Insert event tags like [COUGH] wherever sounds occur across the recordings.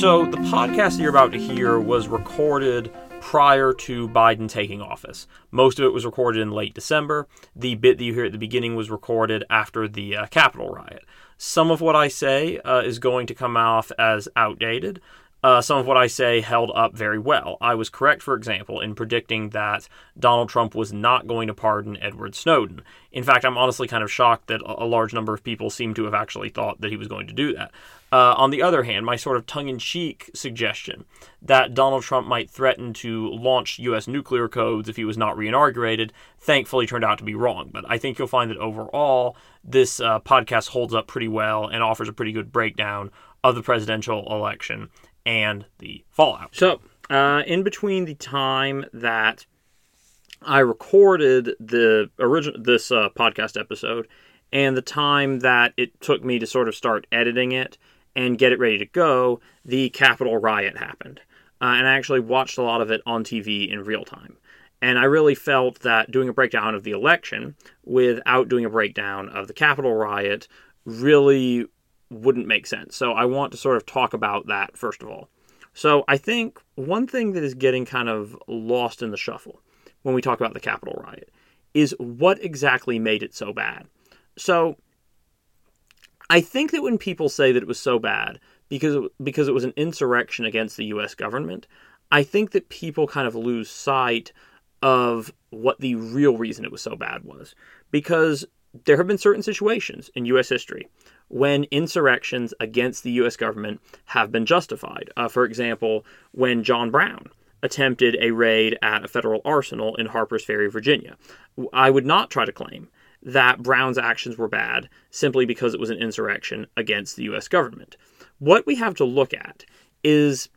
So, the podcast that you're about to hear was recorded prior to Biden taking office. Most of it was recorded in late December. The bit that you hear at the beginning was recorded after the uh, Capitol riot. Some of what I say uh, is going to come off as outdated. Uh, some of what I say held up very well. I was correct, for example, in predicting that Donald Trump was not going to pardon Edward Snowden. In fact, I'm honestly kind of shocked that a large number of people seem to have actually thought that he was going to do that. Uh, on the other hand, my sort of tongue in cheek suggestion that Donald Trump might threaten to launch U.S. nuclear codes if he was not reinaugurated thankfully turned out to be wrong. But I think you'll find that overall, this uh, podcast holds up pretty well and offers a pretty good breakdown of the presidential election and the fallout. So, uh, in between the time that I recorded the original this uh, podcast episode and the time that it took me to sort of start editing it and get it ready to go, the Capitol riot happened. Uh, and I actually watched a lot of it on TV in real time. And I really felt that doing a breakdown of the election without doing a breakdown of the Capitol riot really wouldn't make sense. So I want to sort of talk about that first of all. So I think one thing that is getting kind of lost in the shuffle when we talk about the Capitol riot is what exactly made it so bad. So I think that when people say that it was so bad because because it was an insurrection against the U.S. government, I think that people kind of lose sight of what the real reason it was so bad was. Because there have been certain situations in U.S. history when insurrections against the U.S. government have been justified. Uh, for example, when John Brown attempted a raid at a federal arsenal in Harper's Ferry, Virginia. I would not try to claim that Brown's actions were bad simply because it was an insurrection against the U.S. government. What we have to look at is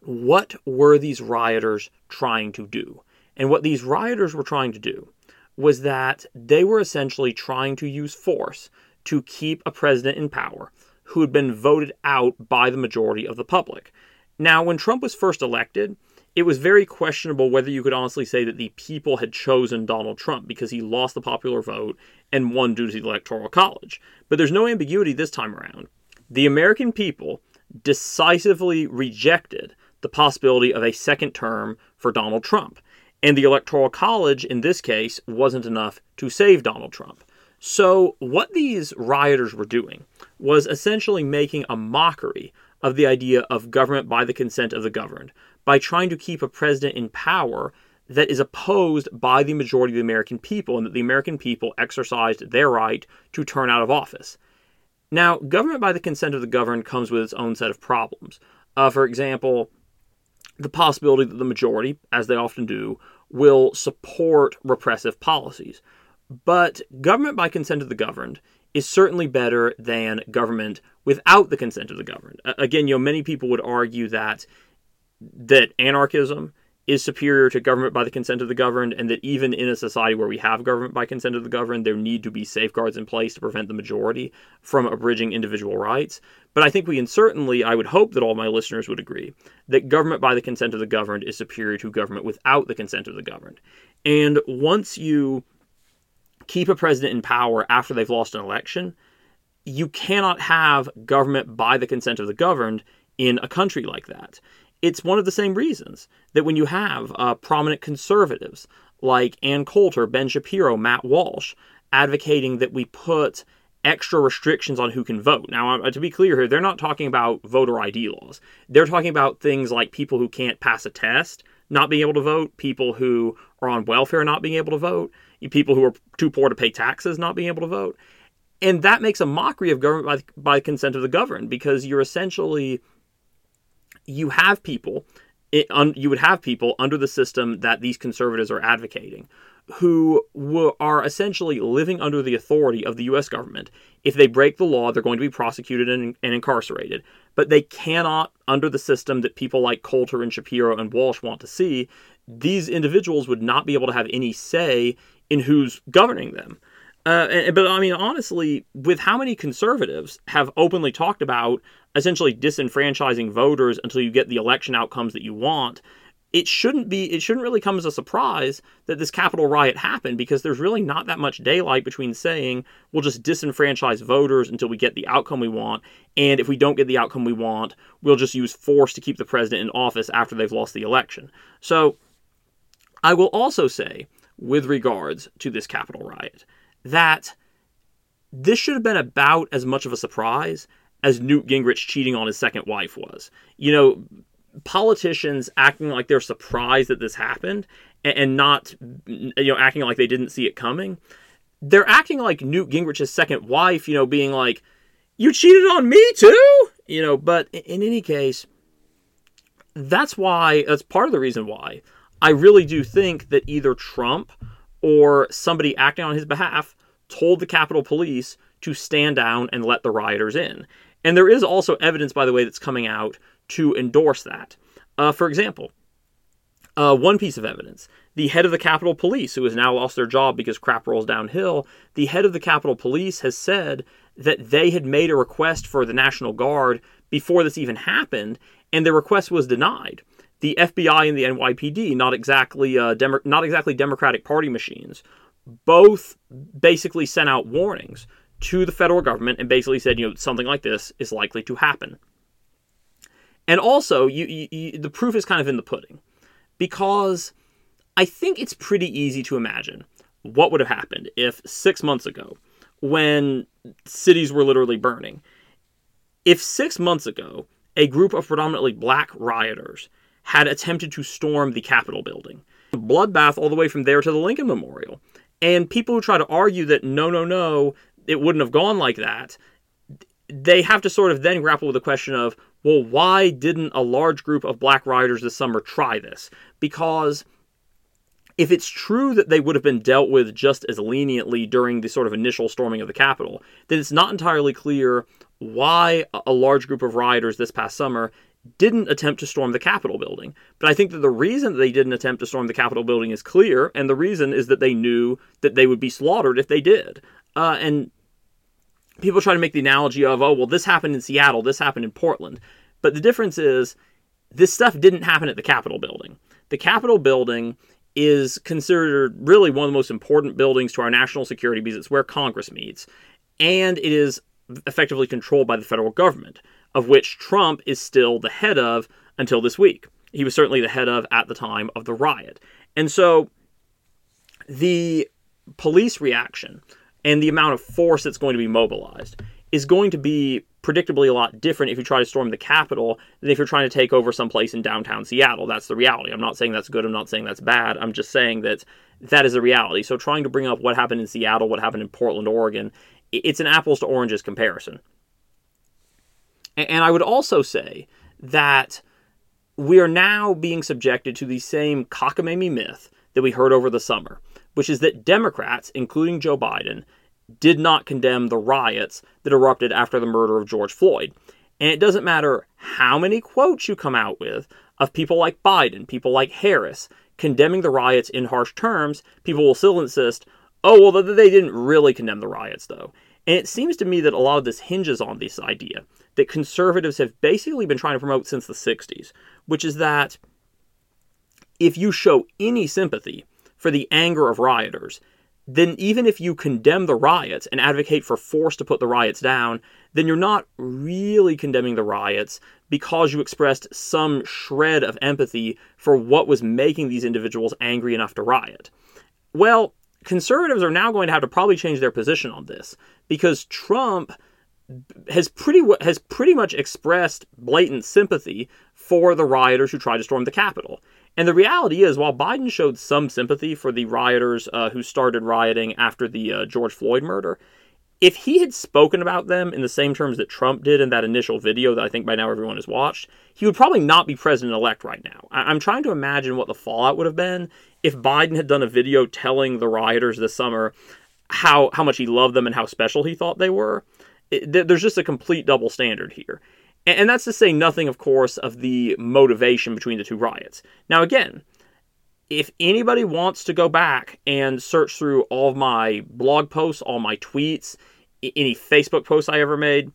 what were these rioters trying to do? And what these rioters were trying to do was that they were essentially trying to use force to keep a president in power who had been voted out by the majority of the public. Now, when Trump was first elected, it was very questionable whether you could honestly say that the people had chosen Donald Trump because he lost the popular vote and won due to the Electoral College. But there's no ambiguity this time around. The American people decisively rejected the possibility of a second term for Donald Trump. And the Electoral College, in this case, wasn't enough to save Donald Trump. So, what these rioters were doing was essentially making a mockery of the idea of government by the consent of the governed by trying to keep a president in power that is opposed by the majority of the American people and that the American people exercised their right to turn out of office. Now, government by the consent of the governed comes with its own set of problems. Uh, for example, the possibility that the majority, as they often do, will support repressive policies. But government by consent of the governed is certainly better than government without the consent of the governed. Again, you know, many people would argue that that anarchism is superior to government by the consent of the governed, and that even in a society where we have government by consent of the governed, there need to be safeguards in place to prevent the majority from abridging individual rights. But I think we can certainly, I would hope that all my listeners would agree, that government by the consent of the governed is superior to government without the consent of the governed. And once you keep a president in power after they've lost an election, you cannot have government by the consent of the governed in a country like that it's one of the same reasons that when you have uh, prominent conservatives like Ann Coulter, Ben Shapiro, Matt Walsh advocating that we put extra restrictions on who can vote. Now, uh, to be clear here, they're not talking about voter ID laws. They're talking about things like people who can't pass a test not being able to vote, people who are on welfare not being able to vote, people who are too poor to pay taxes not being able to vote. And that makes a mockery of government by, by consent of the governed because you're essentially you have people, it, un, you would have people under the system that these conservatives are advocating who are essentially living under the authority of the U.S. government. If they break the law, they're going to be prosecuted and, and, incarcerated. But they cannot, under the system that people like Coulter and Shapiro and Walsh want to see, these individuals would not be able to have any say in who's governing them. Uh, but I mean, honestly, with how many conservatives have openly talked about essentially disenfranchising voters until you get the election outcomes that you want, it shouldn't be it shouldn't really come as a surprise that this Capitol riot happened because there's really not that much daylight between saying we'll just disenfranchise voters until we get the outcome we want and if we don't get the outcome we want we'll just use force to keep the president in office after they've lost the election so i will also say with regards to this Capitol riot that this should have been about as much of a surprise as Newt Gingrich cheating on his second wife was. You know, politicians acting like they're surprised that this happened and, not, you know, acting like they didn't see it coming. They're acting like Newt Gingrich's second wife, you know, being like, you cheated on me too? You know, but in any case, that's why, that's part of the reason why I really do think that either Trump or somebody acting on his behalf told the Capitol Police to stand down and let the rioters in. And there is also evidence, by the way, that's coming out to endorse that. Uh, for example, uh, one piece of evidence the head of the Capitol Police, who has now lost their job because crap rolls downhill, the head of the Capitol Police has said that they had made a request for the National Guard before this even happened, and their request was denied. The FBI and the NYPD, not exactly uh, Demo- not exactly Democratic Party machines, both basically sent out warnings to the federal government and basically said, you know, something like this is likely to happen. And also, you, you, you, the proof is kind of in the pudding because I think it's pretty easy to imagine what would have happened if six months ago, when cities were literally burning, if six months ago a group of predominantly black rioters had attempted to storm the Capitol building, bloodbath all the way from there to the Lincoln Memorial. And people who try to argue that no, no, no, it wouldn't have gone like that, they have to sort of then grapple with the question of, well, why didn't a large group of black rioters this summer try this? Because if it's true that they would have been dealt with just as leniently during the sort of initial storming of the Capitol, then it's not entirely clear why a large group of rioters this past summer didn't attempt to storm the Capitol building. But I think that the reason that they didn't attempt to storm the Capitol building is clear, and the reason is that they knew that they would be slaughtered if they did. Uh, and people try to make the analogy of, oh, well, this happened in Seattle, this happened in Portland. But the difference is, this stuff didn't happen at the Capitol building. The Capitol building is considered really one of the most important buildings to our national security because it's where Congress meets. And it is effectively controlled by the federal government, of which Trump is still the head of until this week. He was certainly the head of at the time of the riot. And so the police reaction and the amount of force that's going to be mobilized is going to be predictably a lot different if you try to storm the Capitol than if you're trying to take over some place in downtown Seattle. That's the reality. I'm not saying that's good. I'm not saying that's bad. I'm just saying that that is the reality. So trying to bring up what happened in Seattle, what happened in Portland, Oregon, it's an apples to oranges comparison. And I would also say that we are now being subjected to the same cockamamie myth that we heard over the summer, which is that Democrats, including Joe Biden, did not condemn the riots that erupted after the murder of George Floyd. And it doesn't matter how many quotes you come out with of people like Biden, people like Harris, condemning the riots in harsh terms, people will still insist, oh, well, they didn't really condemn the riots, though. And it seems to me that a lot of this hinges on this idea that conservatives have basically been trying to promote since the 60s, which is that if you show any sympathy for the anger of rioters, then even if you condemn the riots and advocate for force to put the riots down, then you're not really condemning the riots because you expressed some shred of empathy for what was making these individuals angry enough to riot. Well, conservatives are now going to have to probably change their position on this because Trump has pretty has pretty much expressed blatant sympathy for the rioters who tried to storm the Capitol. And the reality is, while Biden showed some sympathy for the rioters uh, who started rioting after the uh, George Floyd murder, if he had spoken about them in the same terms that Trump did in that initial video that I think by now everyone has watched, he would probably not be president elect right now. I- I'm trying to imagine what the fallout would have been if Biden had done a video telling the rioters this summer how how much he loved them and how special he thought they were. It, there's just a complete double standard here. And that's to say nothing, of course, of the motivation between the two riots. Now, again, if anybody wants to go back and search through all of my blog posts, all my tweets, any Facebook posts I ever made,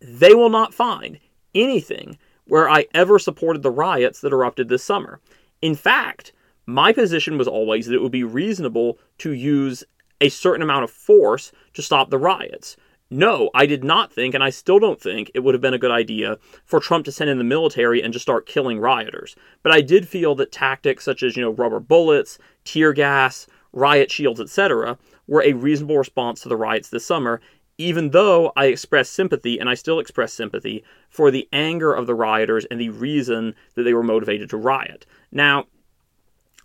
they will not find anything where I ever supported the riots that erupted this summer. In fact, my position was always that it would be reasonable to use a certain amount of force to stop the riots. No, I did not think, and I still don't think, it would have been a good idea for Trump to send in the military and just start killing rioters. But I did feel that tactics such as, you know, rubber bullets, tear gas, riot shields, etc., were a reasonable response to the riots this summer, even though I expressed sympathy, and I still express sympathy, for the anger of the rioters and the reason that they were motivated to riot. Now,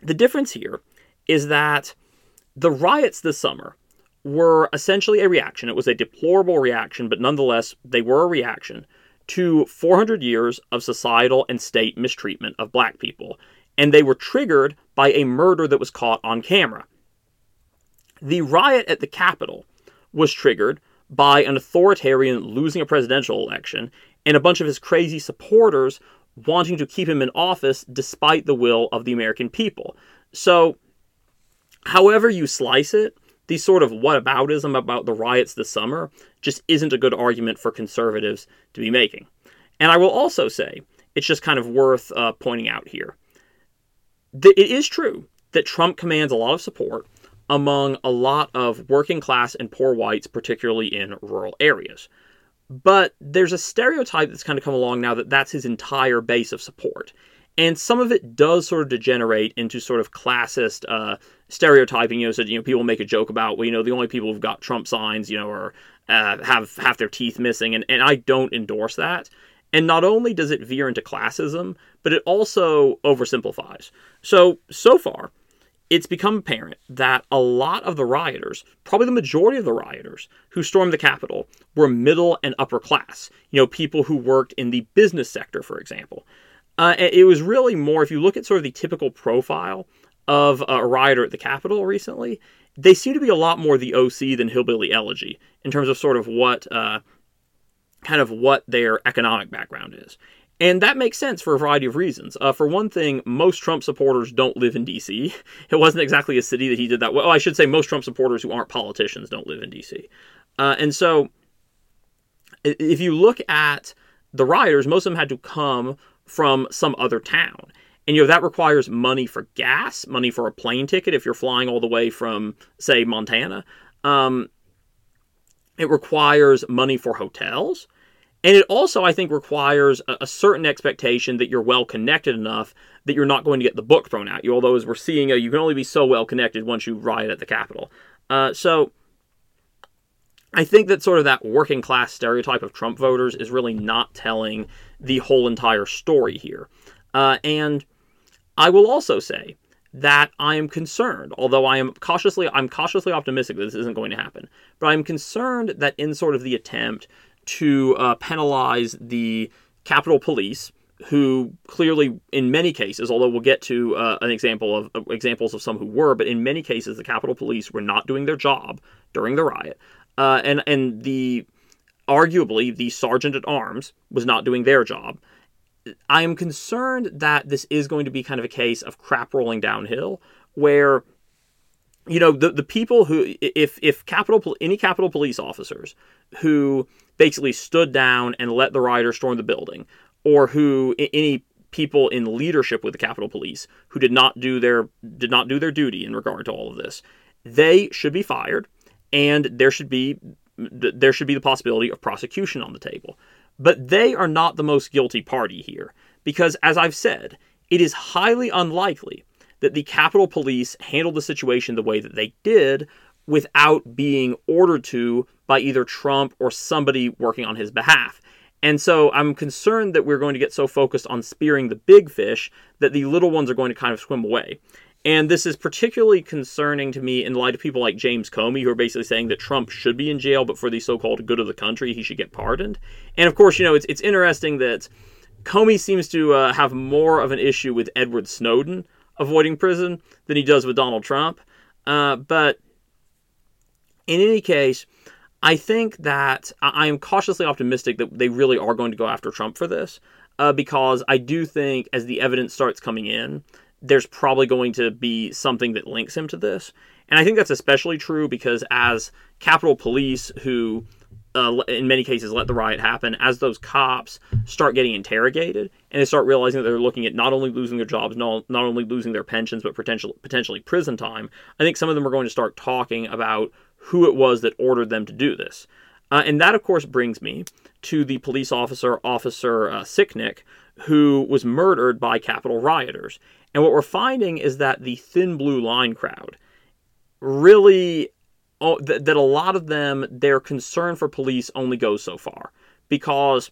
the difference here is that the riots this summer were essentially a reaction. It was a deplorable reaction, but nonetheless, they were a reaction to 400 years of societal and state mistreatment of black people. And they were triggered by a murder that was caught on camera. The riot at the Capitol was triggered by an authoritarian losing a presidential election and a bunch of his crazy supporters wanting to keep him in office despite the will of the American people. So, however you slice it, the sort of whataboutism about the riots this summer just isn't a good argument for conservatives to be making. And I will also say, it's just kind of worth uh, pointing out here. That it is true that Trump commands a lot of support among a lot of working class and poor whites, particularly in rural areas. But there's a stereotype that's kind of come along now that that's his entire base of support. And some of it does sort of degenerate into sort of classist uh, stereotyping. You know, so you know people make a joke about, well, you know, the only people who've got Trump signs, you know, are uh, have half their teeth missing, and and I don't endorse that. And not only does it veer into classism, but it also oversimplifies. So so far, it's become apparent that a lot of the rioters, probably the majority of the rioters who stormed the Capitol, were middle and upper class. You know, people who worked in the business sector, for example. Uh, it was really more, if you look at sort of the typical profile of a rioter at the Capitol recently, they seem to be a lot more the OC than hillbilly elegy in terms of sort of what uh, kind of what their economic background is. And that makes sense for a variety of reasons. Uh, for one thing, most Trump supporters don't live in D.C. [LAUGHS] It wasn't exactly a city that he did that. Well, I should say most Trump supporters who aren't politicians don't live in D.C. Uh, and so, if you look at the rioters, most of them had to come from some other town. And you know that requires money for gas, money for a plane ticket if you're flying all the way from, say, Montana. Um, it requires money for hotels. And it also, I think, requires a, a, certain expectation that you're well connected enough that you're not going to get the book thrown at you. Although, as we're seeing, you can only be so well connected once you ride at the Capitol. Uh, so, I think that sort of that working class stereotype of Trump voters is really not telling the whole entire story here. Uh, and I will also say that I am concerned, although I am cautiously I'm cautiously optimistic that this isn't going to happen. But I'm concerned that in sort of the attempt to uh, penalize the Capitol Police, who clearly, in many cases, although we'll get to uh, an example of uh, examples of some who were, but in many cases, the Capitol Police were not doing their job during the riot, uh, and and the arguably the sergeant at arms was not doing their job. I am concerned that this is going to be kind of a case of crap rolling downhill, where you know the the people who if if Capitol any Capitol police officers who basically stood down and let the rioters storm the building, or who any people in leadership with the Capitol Police who did not do their did not do their duty in regard to all of this, they should be fired, and there should be there should be the possibility of prosecution on the table. But they are not the most guilty party here, because as I've said, it is highly unlikely that the Capitol Police handled the situation the way that they did without being ordered to by either Trump or somebody working on his behalf. And so I'm concerned that we're going to get so focused on spearing the big fish that the little ones are going to kind of swim away. And this is particularly concerning to me in light of people like James Comey, who are basically saying that Trump should be in jail, but for the so called good of the country, he should get pardoned. And of course, you know, it's, it's interesting that Comey seems to uh, have more of an issue with Edward Snowden avoiding prison than he does with Donald Trump. Uh, but in any case, I think that I am cautiously optimistic that they really are going to go after Trump for this, uh, because I do think as the evidence starts coming in, there's probably going to be something that links him to this. And I think that's especially true because as Capitol Police, who uh, in many cases let the riot happen as those cops start getting interrogated and they start realizing that they're looking at not only losing their jobs not, not only losing their pensions but potentially potentially prison time i think some of them are going to start talking about who it was that ordered them to do this uh, and that of course brings me to the police officer officer uh, sicknick who was murdered by capitol rioters and what we're finding is that the thin blue line crowd really oh, that, that a lot of them their concern for police only goes so far because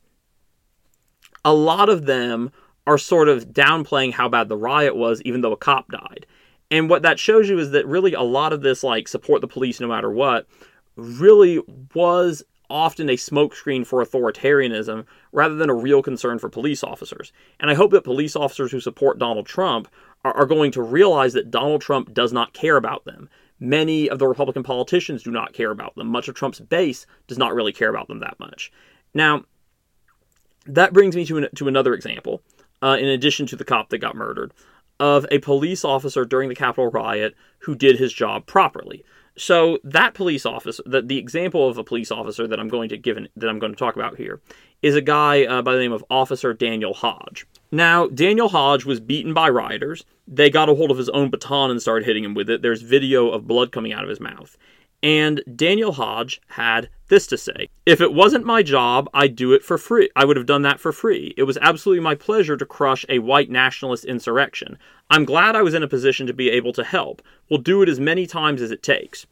a lot of them are sort of downplaying how bad the riot was even though a cop died. And what that shows you is that really a lot of this like support the police no matter what really was often a smokescreen for authoritarianism rather than a real concern for police officers. And I hope that police officers who support Donald Trump are, are, going to realize that Donald Trump does not care about them. Many of the Republican politicians do not care about them. Much of Trump's base does not really care about them that much. Now, that brings me to, an, to another example, uh, in addition to the cop that got murdered, of a police officer during the Capitol riot who did his job properly. So that police officer, the, the example of a police officer that I'm going to give that I'm going to talk about here, is a guy uh, by the name of Officer Daniel Hodge. Now, Daniel Hodge was beaten by rioters. They got a hold of his own baton and started hitting him with it. There's video of blood coming out of his mouth. And Daniel Hodge had this to say If it wasn't my job, I'd do it for free. I would have done that for free. It was absolutely my pleasure to crush a white nationalist insurrection. I'm glad I was in a position to be able to help. We'll do it as many times as it takes.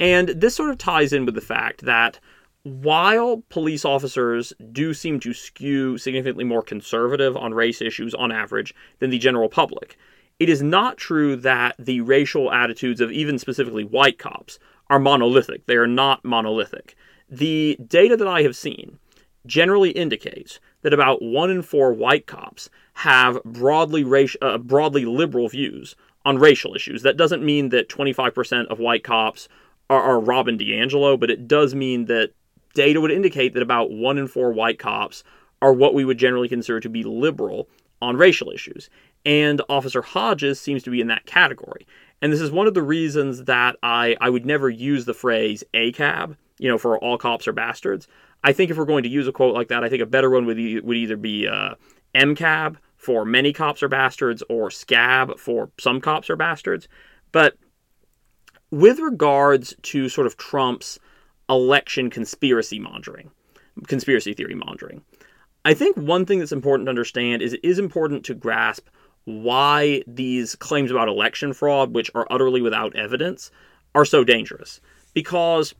And this sort of ties in with the fact that while police officers do seem to skew significantly more conservative on race issues on average than the general public, it is not true that the racial attitudes of even specifically white cops are monolithic. They are not monolithic. The data that I have seen generally indicates that about one in four white cops have broadly uh, broadly liberal views on racial issues. That doesn't mean that 25% of white cops are, are Robin DiAngelo, but it does mean that data would indicate that about one in four white cops are what we would generally consider to be liberal on racial issues. And Officer Hodges seems to be in that category. And this is one of the reasons that I, I would never use the phrase ACAB, you know, for all cops are bastards. I think if we're going to use a quote like that, I think a better one would, e- would either be uh, MCAB for many cops are bastards or SCAB for some cops are bastards. But with regards to sort of Trump's election conspiracy mongering, conspiracy theory mongering. I think one thing that's important to understand is it is important to grasp why these claims about election fraud, which are utterly without evidence, are so dangerous. Because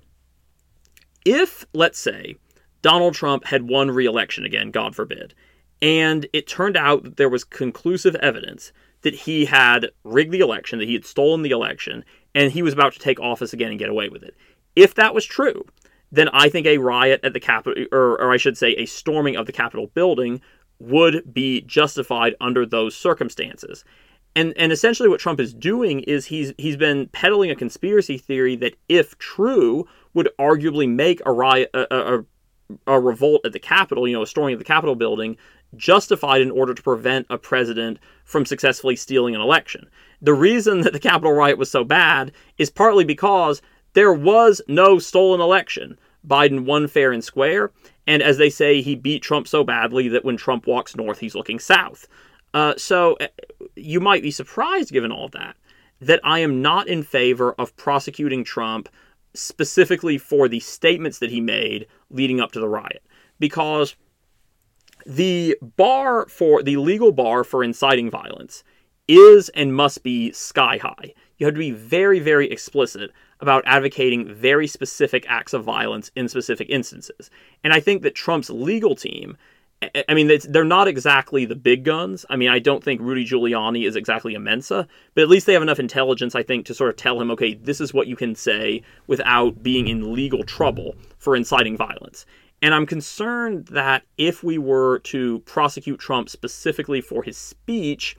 if, let's say, Donald Trump had won re election again, God forbid, and it turned out that there was conclusive evidence that he had rigged the election, that he had stolen the election, and he was about to take office again and get away with it. If that was true, then I think a riot at the Capitol, or, or I should say, a storming of the Capitol building would be justified under those circumstances. And and essentially what Trump is doing is he's he's been peddling a conspiracy theory that if true would arguably make a riot a, a, a revolt at the Capitol, you know, a storming of the Capitol building justified in order to prevent a president from successfully stealing an election. The reason that the Capitol riot was so bad is partly because there was no stolen election. Biden won fair and square, and as they say, he beat Trump so badly that when Trump walks north, he's looking south. Uh, so uh, you might be surprised, given all that, that I am not in favor of prosecuting Trump specifically for the statements that he made leading up to the riot. Because the bar for the legal bar for inciting violence is and must be sky high. You have to be very, very explicit about advocating very specific acts of violence in specific instances. And I think that Trump's legal team, I mean, they're not exactly the big guns. I mean, I don't think Rudy Giuliani is exactly a Mensa, but at least they have enough intelligence, I think, to sort of tell him, okay, this is what you can say without being in legal trouble for inciting violence. And I'm concerned that if we were to prosecute Trump specifically for his speech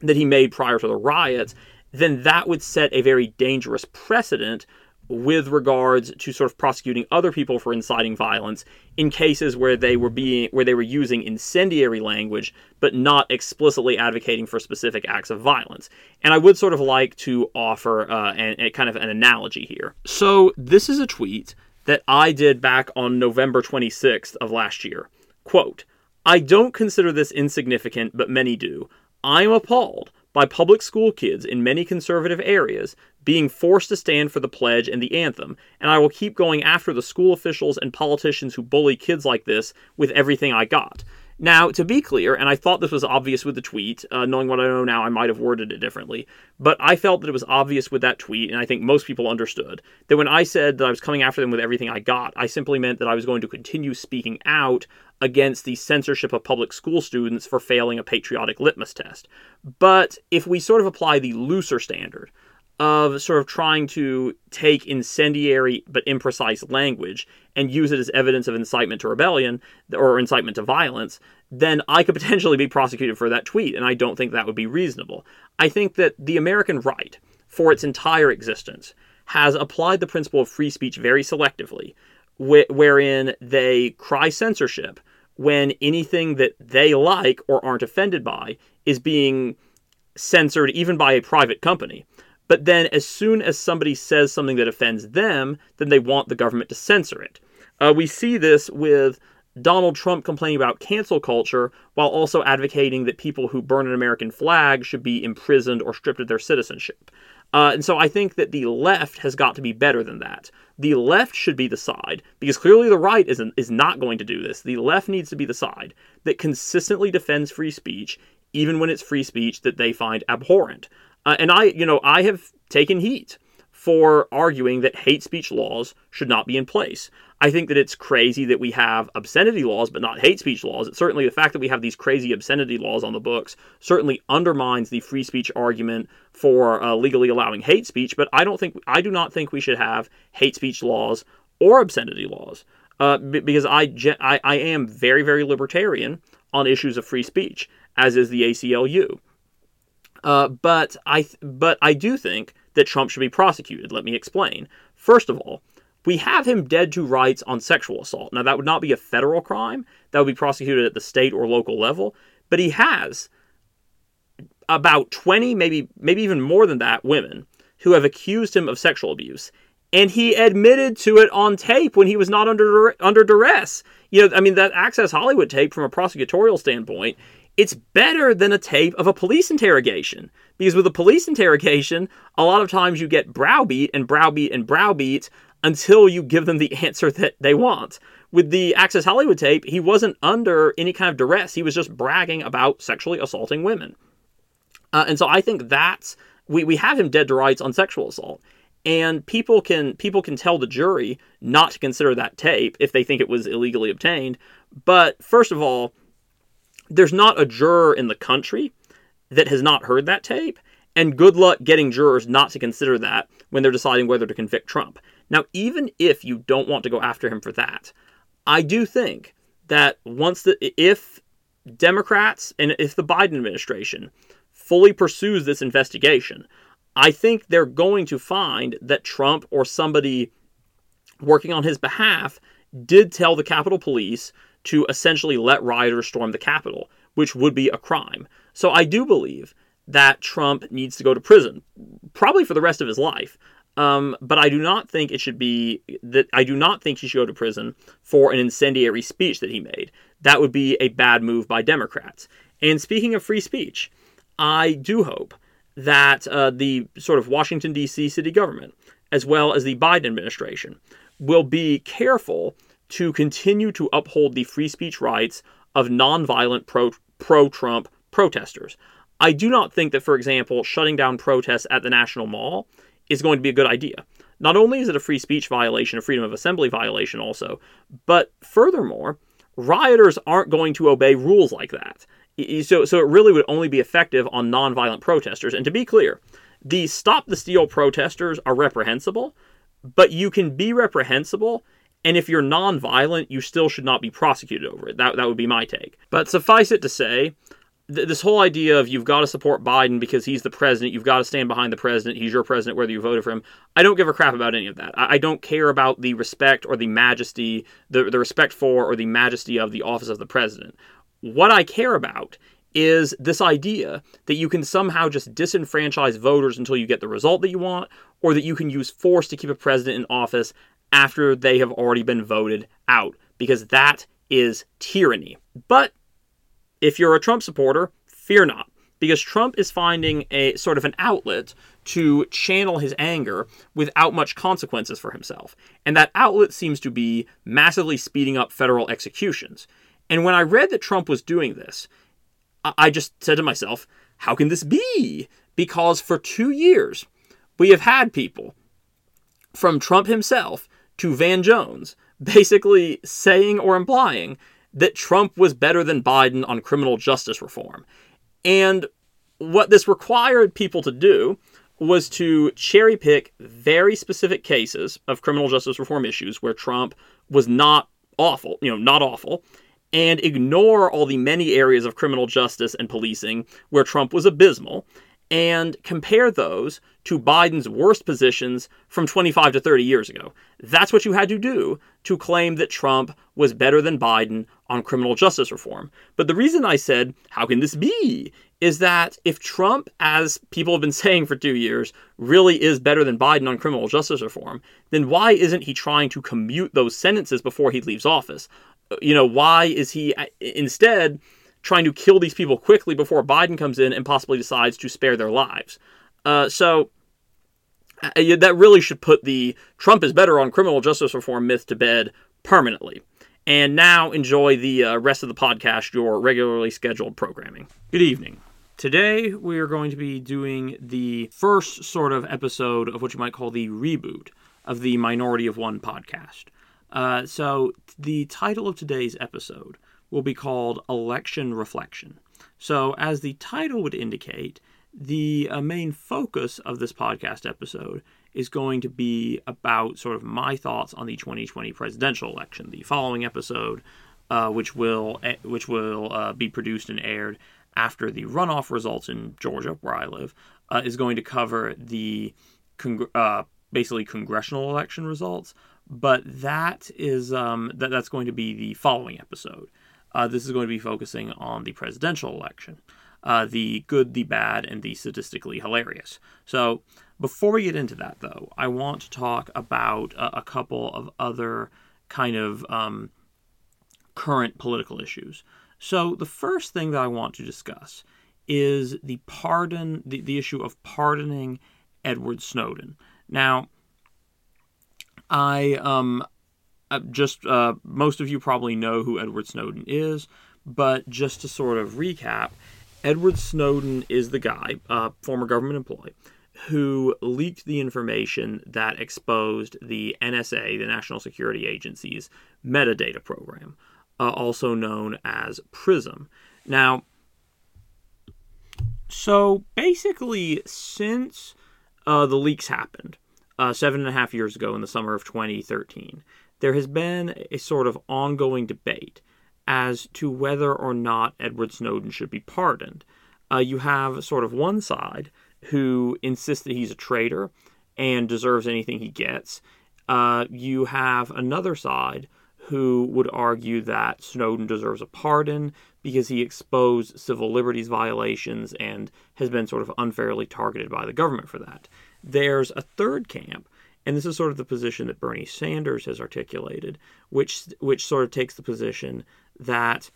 that he made prior to the riots, then that would set a very dangerous precedent with regards to sort of prosecuting other people for inciting violence in cases where they were being where they were using incendiary language but not explicitly advocating for specific acts of violence and i would sort of like to offer uh, a kind of an analogy here so this is a tweet that I did back on November 26th of last year. Quote, I don't consider this insignificant, but many do. I am appalled by public school kids in many conservative areas being forced to stand for the pledge and the anthem, and I will keep going after the school officials and politicians who bully kids like this with everything I got. Now, to be clear, and I thought this was obvious with the tweet, uh, knowing what I know now, I might have worded it differently, but I felt that it was obvious with that tweet, and I think most people understood that when I said that I was coming after them with everything I got, I simply meant that I was going to continue speaking out against the censorship of public school students for failing a patriotic litmus test. But if we sort of apply the looser standard, of sort of trying to take incendiary but imprecise language and use it as evidence of incitement to rebellion or incitement to violence, then I could potentially be prosecuted for that tweet, and I don't think that would be reasonable. I think that the American right, for its entire existence, has applied the principle of free speech very selectively, wh- wherein they cry censorship when anything that they like or aren't offended by is being censored even by a private company. But then, as soon as somebody says something that offends them, then they want the government to censor it. Uh, we see this with Donald Trump complaining about cancel culture while also advocating that people who burn an American flag should be imprisoned or stripped of their citizenship. Uh, and so I think that the left has got to be better than that. The left should be the side, because clearly the right is, is not going to do this. The left needs to be the side that consistently defends free speech, even when it's free speech that they find abhorrent. Uh, and I, you know, I have taken heat for arguing that hate speech laws should not be in place. I think that it's crazy that we have obscenity laws but not hate speech laws. It's certainly the fact that we have these crazy obscenity laws on the books certainly undermines the free speech argument for uh, legally allowing hate speech. But I don't think I do not think we should have hate speech laws or obscenity laws uh, because I, I I am very very libertarian on issues of free speech, as is the ACLU. Uh, but I but I do think that Trump should be prosecuted. Let me explain. First of all, we have him dead to rights on sexual assault. Now that would not be a federal crime; that would be prosecuted at the state or local level. But he has about 20, maybe maybe even more than that, women who have accused him of sexual abuse. And he admitted to it on tape when he was not under under duress. You know, I mean, that Access Hollywood tape, from a prosecutorial standpoint, it's better than a tape of a police interrogation. Because with a police interrogation, a lot of times you get browbeat and browbeat and browbeat until you give them the [LAUGHS] answer that they want. With the Access Hollywood tape, he wasn't under any kind of duress. He was just bragging about sexually assaulting women. Uh, and so I think that's we, we have him dead to rights on sexual assault. And people can people can tell the jury not to consider that tape if they think it was illegally obtained. But first of all, there's not a juror in the country that has not heard that tape, and good luck getting jurors not to consider that when they're deciding whether to convict Trump. Now, even if you don't want to go after him for that, I do think that once the if Democrats and if the Biden administration fully pursues this investigation, I think they're going to find that Trump or somebody working on his behalf did tell the Capitol Police to essentially let rioters storm the Capitol, which would be a crime. So I do believe that Trump needs to go to prison, probably for the rest of his life. Um, but I do not think it should be that I do not think he should go to prison for an incendiary speech that he made. That would be a bad move by Democrats. And speaking of free speech, I do hope that uh, the sort of Washington, D.C. city government, as well as the Biden administration, will be careful to continue to uphold the free speech rights of nonviolent pro pro Trump protesters. I do not think that, for example, shutting down protests at the National Mall is going to be a good idea. Not only is it a free speech violation, a freedom of assembly violation, also, but furthermore, rioters aren't going to obey rules like that. So, so it really would only be effective on nonviolent protesters. And to be clear, the Stop the Steal protesters are reprehensible, but you can be reprehensible and if you're non-violent, you still should not be prosecuted over it. That, that would be my take. But suffice it to say, th- this whole idea of you've got to support Biden because he's the president, you've got to stand behind the president, he's your president whether you voted for him. I don't give a crap about any of that. I, I don't care about the respect or the majesty, the, the respect for or the majesty of the office of the president. What I care about is this idea that you can somehow just disenfranchise voters until you get the result that you want, or that you can use force to keep a president in office after they have already been voted out, because that is tyranny. But if you're a Trump supporter, fear not, because Trump is finding a sort of an outlet to channel his anger without much consequences for himself. And that outlet seems to be massively speeding up federal executions. And when I read that Trump was doing this, I just said to myself, how can this be? Because for two years, we have had people from Trump himself to Van Jones basically saying or implying that Trump was better than Biden on criminal justice reform. And what this required people to do was to cherry pick very specific cases of criminal justice reform issues where Trump was not awful, you know, not awful, and ignore all the many areas of criminal justice and policing where Trump was abysmal and compare those to Biden's worst positions from 25 to 30 years ago. That's what you had to do to claim that Trump was better than Biden on criminal justice reform. But the reason I said, how can this be? is that if Trump, as people have been [LAUGHS] saying for two years, really is better than Biden on criminal justice reform, then why isn't he trying to commute those sentences before he leaves office? You know, why is he uh, instead trying to kill these people quickly before Biden comes in and possibly decides to spare their lives. Uh, so uh, that really should put the Trump is better on criminal justice reform myth to bed permanently. And now enjoy the uh, rest of the podcast, your regularly scheduled programming. Good evening. Today we are going to be doing the first sort of episode of what you might call the reboot of the Minority of One podcast. Uh, so the title of today's episode will be called Election Reflection. So, as the title would indicate, the uh, main focus of this podcast episode is going to be about sort of my thoughts on the 2020 presidential election. The following episode, uh, which will eh, which will uh, be produced and aired after the runoff results in Georgia, where I live, uh, is going to cover the cong- uh, basically congressional election results. But that is um, that that's going to be the following episode. Uh, this is going to be focusing on the presidential election, uh, the good, the bad, and the statistically hilarious. So, before we get into that, though, I want to talk about a, a couple of other kind of um, current political issues. So, the first thing that I want to discuss is the pardon, the, the issue of pardoning Edward Snowden. Now, I um, just uh, most of you probably know who Edward Snowden is, but just to sort of recap, Edward Snowden is the guy, uh, former government employee, who leaked the information that exposed the NSA, the National Security Agency's metadata program, uh, also known as PRISM. Now, so basically, since uh, the leaks happened uh, seven and a half years ago in the summer of 2013, there has been a sort of ongoing debate as to whether or not Edward Snowden should be pardoned. Uh, you have sort of one side who insists that he's a traitor and deserves anything he gets. Uh, you have another side who would argue that Snowden deserves a pardon because he exposed civil liberties violations and has been sort of unfairly targeted by the government for that. There's a third camp and this is sort of the position that Bernie Sanders has articulated, which which sort of takes the position that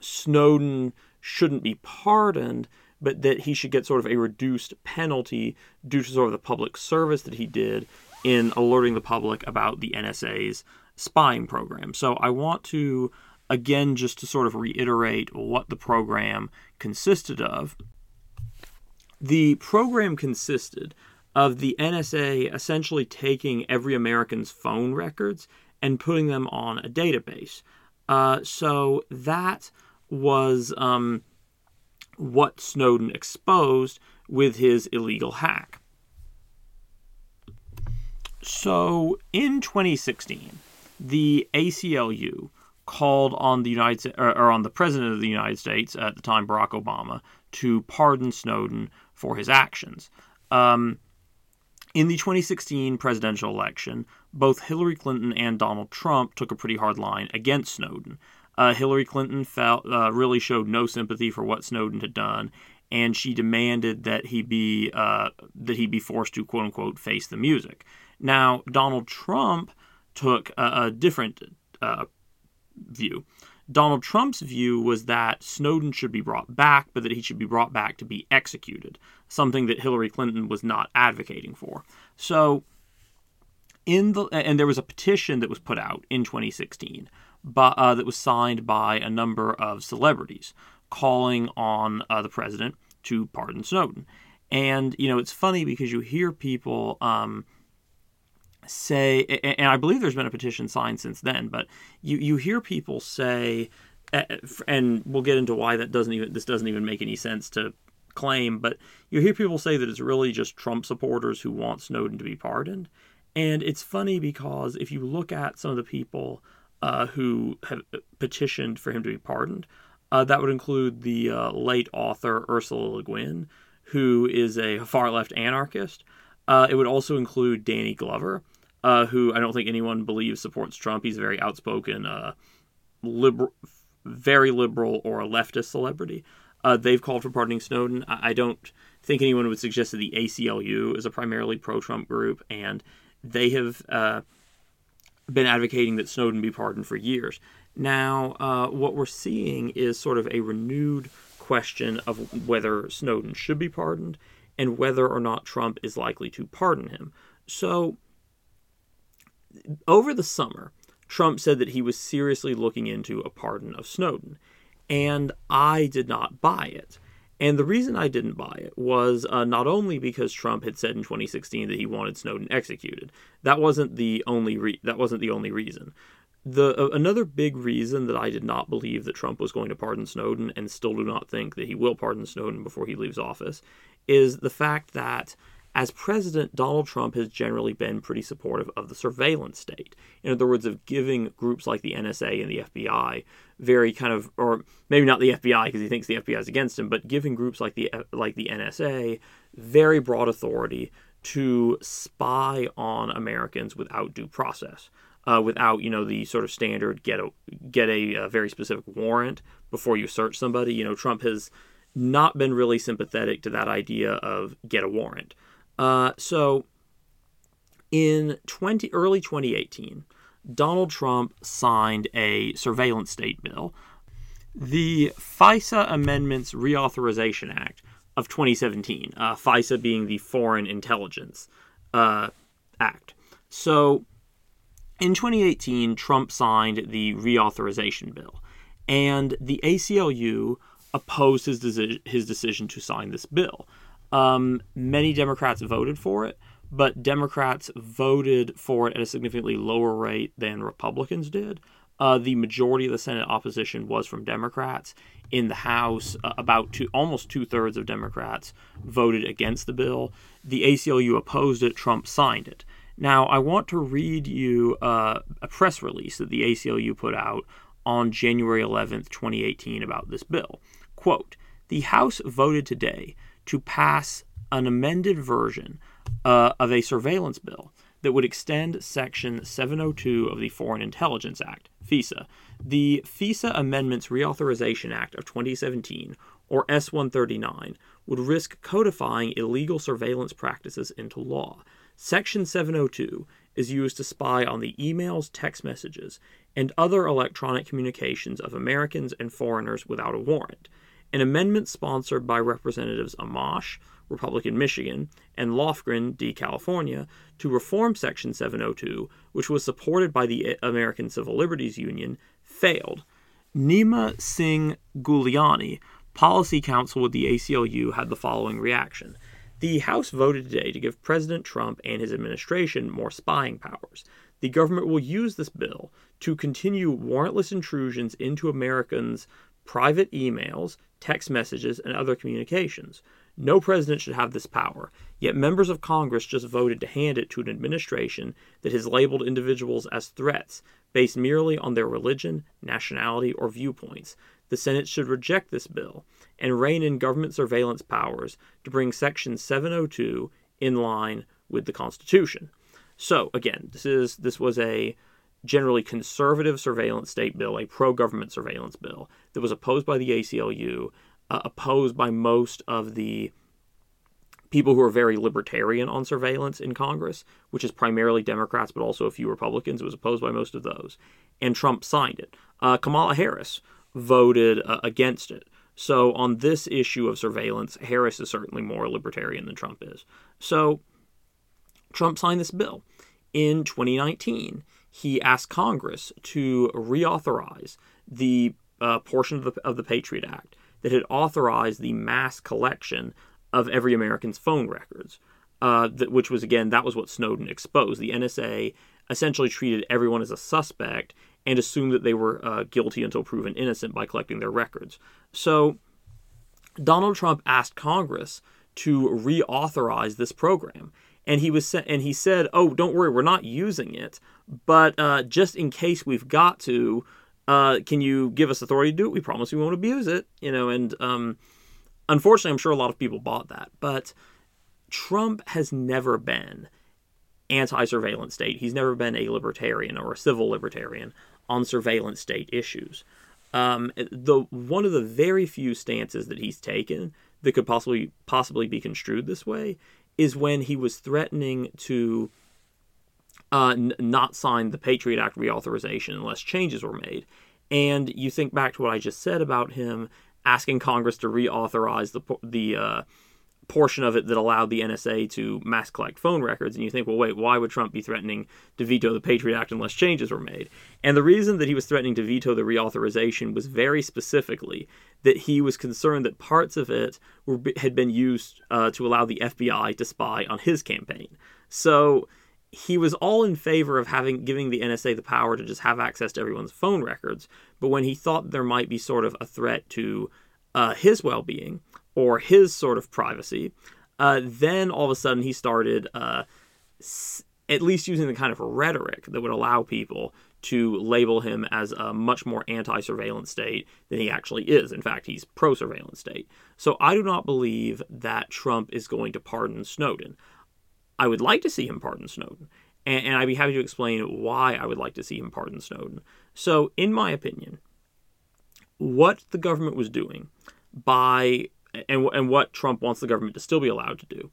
Snowden shouldn't be pardoned, but that he should get sort of a reduced penalty due to sort of the public service that he did in alerting the public about the NSA's spying program. So I want to again just to sort of reiterate what the program consisted of. The program consisted of the NSA essentially taking every American's phone records and putting them on a database. Uh, so that was um, what Snowden exposed with his illegal hack. So in 2016, the ACLU called on the United or on the president of the United States at the time, Barack Obama, to pardon Snowden for his actions. Um, in the 2016 presidential election, both Hillary Clinton and Donald Trump took a pretty hard line against Snowden. Uh, Hillary Clinton felt uh, really showed no sympathy for what Snowden had done, and she demanded that he be uh, that he be forced to quote unquote face the music. Now, Donald Trump took a, a different uh, view. Donald Trump's view was that Snowden should be brought back, but that he should be brought back to be executed, something that Hillary Clinton was not advocating for. So, in the and there was a petition that was put out in 2016, but uh, that was signed by a number of celebrities calling on uh, the president to pardon Snowden. And you know, it's funny because you hear people. Um, say, and I believe there's been a petition signed since then, but you, you hear people say, and we'll get into why that doesn't even this doesn't even make any sense to claim, but you hear people say that it's really just Trump supporters who want Snowden to be pardoned, and it's funny because if you look at some of the people uh, who have petitioned for him to be pardoned, uh, that would include the uh, late author Ursula Le Guin, who is a far left anarchist. Uh, it would also include Danny Glover, uh, who I don't think anyone believes supports Trump. He's a very outspoken, uh, liberal, very liberal or a leftist celebrity. Uh, they've called for pardoning Snowden. I, I, don't think anyone would suggest that the ACLU is a primarily pro-Trump group, and they have uh, been advocating that Snowden be pardoned for years. Now, uh, what we're seeing is sort of a renewed question of whether Snowden should be pardoned and whether or not Trump is likely to pardon him. So over the summer, Trump said that he was seriously looking into a pardon of Snowden, and I did not buy it. And the reason I didn't buy it was uh, not only because Trump had said in 2016 that he wanted Snowden executed. That wasn't the only re- that wasn't the only reason. The uh, another big reason that I did not believe that Trump was going to pardon Snowden and still do not think that he will pardon Snowden before he leaves office is the fact that as president, Donald Trump has generally been pretty supportive of the surveillance state. In other words, of giving groups like the NSA and the FBI very kind of, or maybe not the FBI because he thinks the FBI is against him, but giving groups like the like the NSA very broad authority to spy on Americans without due process. Uh, without you know the sort of standard get a get a, a, very specific warrant before you search somebody. You know Trump has not been really sympathetic to that idea of get a warrant. Uh, so in 20 early 2018, Donald Trump signed a surveillance state bill, the FISA Amendments Reauthorization Act of 2017. Uh, FISA being the Foreign Intelligence uh, Act. So in 2018, Trump signed the reauthorization bill, and the ACLU opposed his, deci- his decision to sign this bill. Um, many Democrats voted for it, but Democrats voted for it at a significantly lower rate than Republicans did. Uh, the majority of the Senate opposition was from Democrats. In the House, uh, about two, almost two thirds of Democrats voted against the bill. The ACLU opposed it. Trump signed it. Now, I want to read you uh, a press release that the ACLU put out on January 11th, 2018, about this bill. Quote The House voted today to pass an amended version uh, of a surveillance bill that would extend Section 702 of the Foreign Intelligence Act, FISA. The FISA Amendments Reauthorization Act of 2017, or S 139, would risk codifying illegal surveillance practices into law. Section 702 is used to spy on the emails, text messages, and other electronic communications of Americans and foreigners without a warrant. An amendment sponsored by Representatives Amash, Republican Michigan, and Lofgren, D. California, to reform Section 702, which was supported by the American Civil Liberties Union, failed. Neema Singh Guliani, policy counsel with the ACLU, had the following reaction. The House voted today to give President Trump and his administration more spying powers. The government will use this bill to continue warrantless intrusions into Americans' private emails, text messages, and other communications. No president should have this power, yet members of Congress just voted to hand it to an administration that has labeled individuals as threats based merely on their religion, nationality, or viewpoints. The Senate should reject this bill and rein in government surveillance powers to bring Section 702 in line with the Constitution. So again, this is this was a generally conservative surveillance state bill, a pro government surveillance bill that was opposed by the ACLU, uh, opposed by most of the people who are very libertarian on surveillance in Congress, which is primarily Democrats, but also a few Republicans. It was opposed by most of those. And Trump signed it. Uh, Kamala Harris voted uh, against it. So on this issue of surveillance, Harris is certainly more libertarian than Trump is. So Trump signed this bill. In 2019, he asked Congress to reauthorize the uh, portion of the, of the Patriot Act that had authorized the mass collection of every American's phone records, uh, that, which was, again, that was what Snowden exposed. The NSA essentially treated everyone as a suspect and assumed that they were uh, guilty until proven innocent by collecting their records. So Donald Trump asked Congress to reauthorize this program. And he was and he said, "Oh, don't worry, we're not using it, but uh, just in case we've got to, uh, can you give us authority to do it? We promise we won't abuse it." You know, and um, unfortunately, I'm sure a lot of people bought that. But Trump has never been anti-surveillance state. He's never been a libertarian or a civil libertarian on surveillance state issues. Um, the one of the very few stances that he's taken that could possibly possibly be construed this way is when he was threatening to uh, n- not sign the Patriot Act reauthorization unless changes were made. And you think back to what I just said about him asking Congress to reauthorize the the uh, portion of it that allowed the NSA to mass collect phone records. And you think, well, wait, why would Trump be threatening to veto the Patriot Act unless changes were made? And the reason that he was threatening to veto the reauthorization was very specifically that he was concerned that parts of it were, had been used uh, to allow the FBI to spy on his campaign. So he was all in favor of having giving the NSA the power to just have access to everyone's phone records. But when he thought there might be sort of a threat to uh, his well-being, or his sort of privacy. Uh, then all of a sudden he started uh, s- at least using the kind of rhetoric that would allow people to label him as a much more anti surveillance state than he actually is. In fact, he's pro surveillance state. So I do not believe that Trump is going to pardon Snowden. I would like to see him pardon Snowden. And, and I'd be happy to explain why I would like to see him pardon Snowden. So, in my opinion, what the government was doing by and and what Trump wants the government to still be allowed to do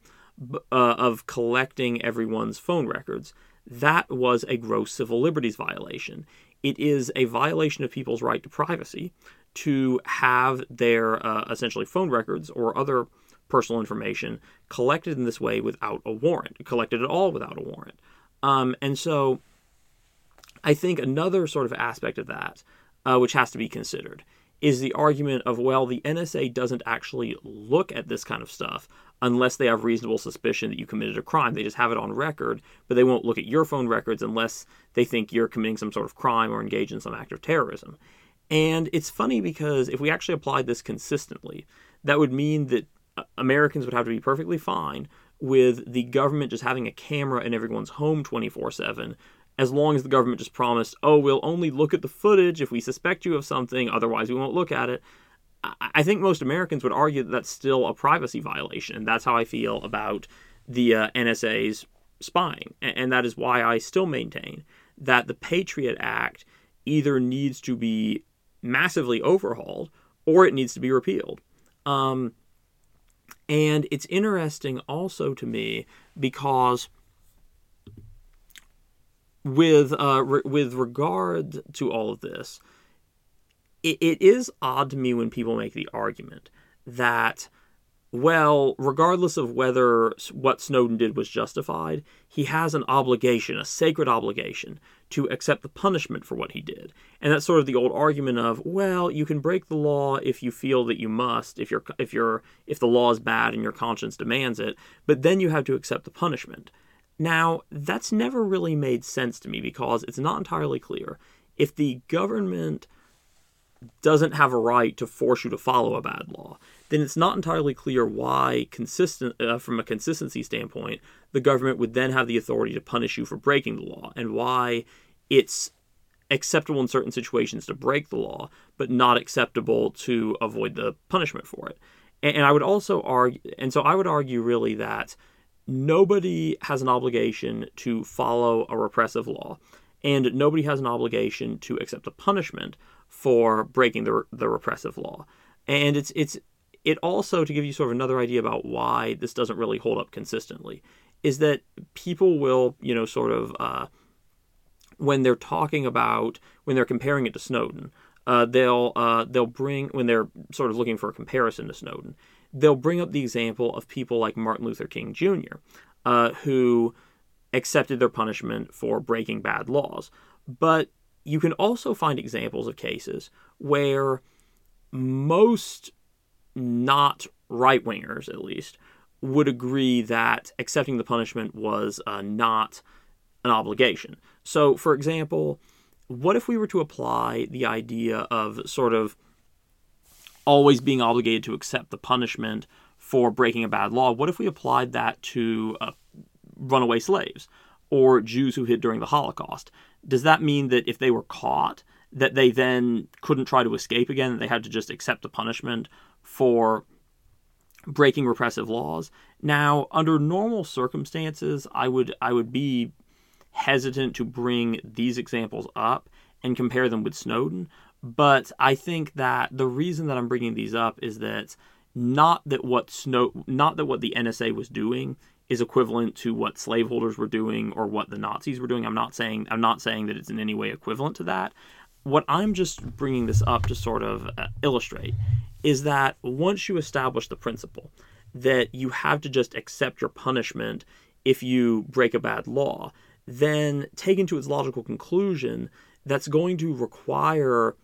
uh, of collecting everyone's phone records. That was a gross civil liberties violation. It is a violation of people's right to privacy to have their uh, essentially phone records or other personal information collected in this way without a warrant, collected at all without a warrant. Um, and so I think another sort of aspect of that, uh, which has to be considered, is the argument of, well, the NSA doesn't actually look at this kind of stuff unless they have reasonable suspicion that you committed a crime. They just have it on record, but they won't look at your phone records unless they think you're committing some sort of crime or engage in some act of terrorism. And it's funny because if we actually applied this consistently, that would mean that uh, Americans would have to be perfectly fine with the government just having a camera in everyone's home 24 7 as long as the government just promised, oh, we'll only look at the footage if we suspect you of something, otherwise we won't look at it. I think most Americans would argue that that's still a privacy violation, and that's how I feel about the uh, NSA's spying. And that is why I still maintain that the Patriot Act either needs to be massively overhauled or it needs to be repealed. Um, and it's interesting also to me because with uh, re- with regard to all of this, it, it is odd to me when people make the argument that, well, regardless of whether what Snowden did was justified, he has an obligation, a sacred obligation, to accept the punishment for what he did. And that's sort of the old argument of, well, you can break the law if you feel that you must, if you're if you're if the law is bad and your conscience demands it, but then you have to accept the punishment. Now, that's never really made sense to me because it's not entirely clear. If the government doesn't have a right to force you to follow a bad law, then it's not entirely clear why, consistent uh, from a consistency standpoint, the government would then have the authority to punish you for breaking the law, and why it's acceptable in certain situations to break the law, but not acceptable to avoid the punishment for it. And, and I would also argue, and so I would argue really that nobody has an obligation to follow a repressive law, and nobody has an obligation to accept a punishment for breaking the, the repressive law. And it's it's it also, to give you sort of another idea about why this doesn't really hold up consistently, is that people will, you know, sort of, uh, when they're talking about, when they're comparing it to Snowden, uh, they'll uh, they'll bring when they're sort of looking for a comparison to Snowden, they'll bring up the example of people like Martin Luther King Jr., uh, who accepted their punishment for breaking bad laws. But you can also find examples of cases where most not right wingers, at least, would agree that accepting the punishment was uh, not an obligation. So, for example, what if we were to apply the idea of sort of always being obligated to accept the punishment for breaking a bad law? What if we applied that to uh, runaway slaves or Jews who hid during the Holocaust? Does that mean that if they were caught, that they then couldn't try to escape again, that they had to just accept the punishment for breaking repressive laws? Now, under normal circumstances, I would I would be hesitant to bring these examples up and compare them with Snowden. But I think that the reason that I'm bringing these up is that not that what Snow, not that what the NSA was doing is equivalent to what slaveholders were doing or what the Nazis were doing. I'm not saying I'm not saying that it's in any way equivalent to that. What I'm just bringing this up to sort of uh, illustrate is that once you establish the principle that you have to just accept your punishment if you break a bad law, then taken to its logical conclusion, that's going to require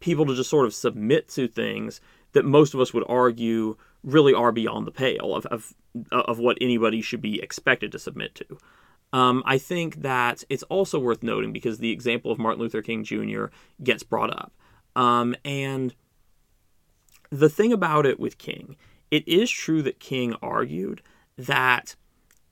people to just sort of submit to things that most of us would argue really are beyond the pale of, of, of what anybody should be expected to submit to. Um, I think that it's also worth noting because the example of Martin Luther King Jr. gets brought up. Um, and the thing about it with King, it is true that King argued that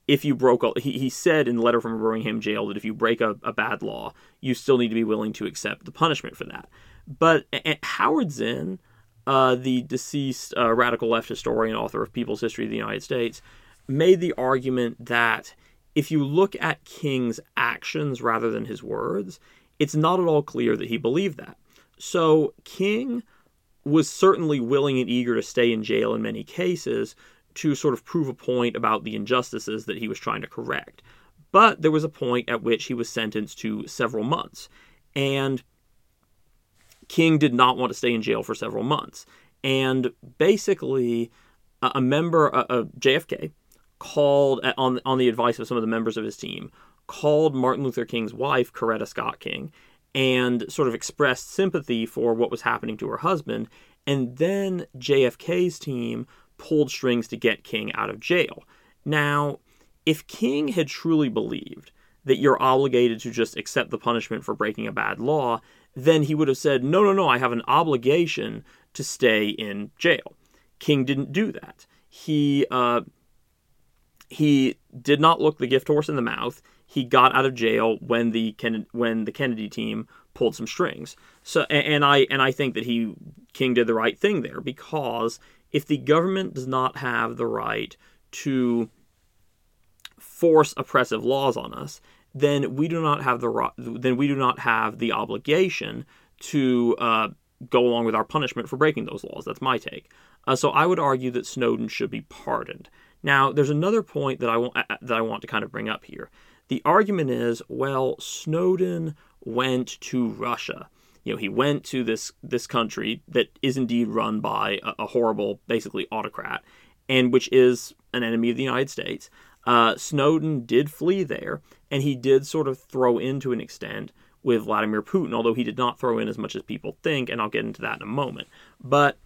if you broke a, he, he said in the letter from a Birmingham jail that if you break a, a bad law, you still need to be willing to accept the punishment for that. But Howard Zinn, uh, the deceased uh, radical left historian, author of People's History of the United States, made the argument that if you look at King's actions rather than his words, it's not at all clear that he believed that. So King was certainly willing and eager to stay in jail in many cases, to sort of prove a point about the injustices that he was trying to correct. But there was a point at which he was sentenced to several months. And King did not want to stay in jail for several months. And basically, a member of JFK called, on, on the advice of some of the members of his team, called Martin Luther King's wife, Coretta Scott King, and sort of expressed sympathy for what was happening to her husband. And then JFK's team pulled strings to get King out of jail. Now, if King had truly believed that you're obligated to just accept the punishment for breaking a bad law, then he would have said, no, no, no, I have an obligation to stay in jail. King didn't do that. He uh, he did not look the gift horse in the mouth. He got out of jail when the Ken- when the Kennedy team pulled some strings. So and I and I think that he King did the right thing there because if the government does not have the right to force oppressive laws on us, then we do not have the then we do not have the obligation to uh, go along with our punishment for breaking those laws. That's my take. Uh, so I would argue that Snowden should be pardoned. Now, there's another point that I want uh, that I want to kind of bring up here. The argument is, well, Snowden went to Russia you know he went to this this country that is indeed run by a, a horrible basically autocrat and which is an enemy of the united states uh, snowden did flee there and he did sort of throw in to an extent with vladimir putin although he did not throw in as much as people think and i'll get into that in a moment but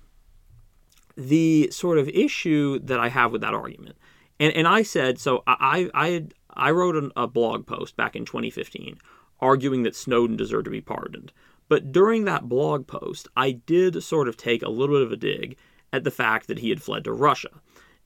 the sort of issue that i have with that argument and, and i said so i i i wrote an, a blog post back in 2015 arguing that snowden deserved to be pardoned but during that blog post, I did sort of take a little bit of a dig at the fact that he had fled to Russia.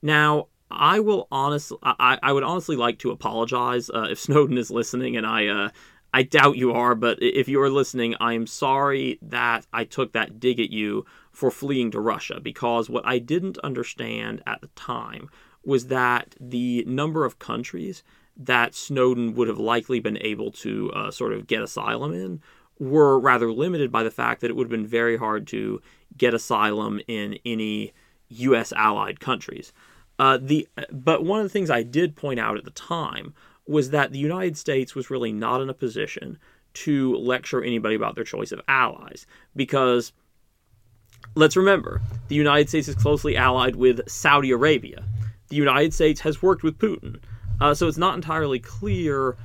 Now, I will honestly, I, I would honestly like to apologize uh, if [LAUGHS] Snowden is listening, and I, uh, I doubt you are. But if you are listening, I am sorry that I took that dig at you for fleeing to Russia because what I didn't understand at the time was that the number of countries that Snowden would have likely been able to uh, sort of get asylum in were rather limited by the fact that it would have been very hard to get asylum in any U.S. allied countries. Uh, the but one of the things I did point out at the time was that the United States was really not in a position to lecture anybody about their choice of allies because let's remember the United States is closely allied with Saudi Arabia. The United States has worked with Putin, uh, so it's not entirely clear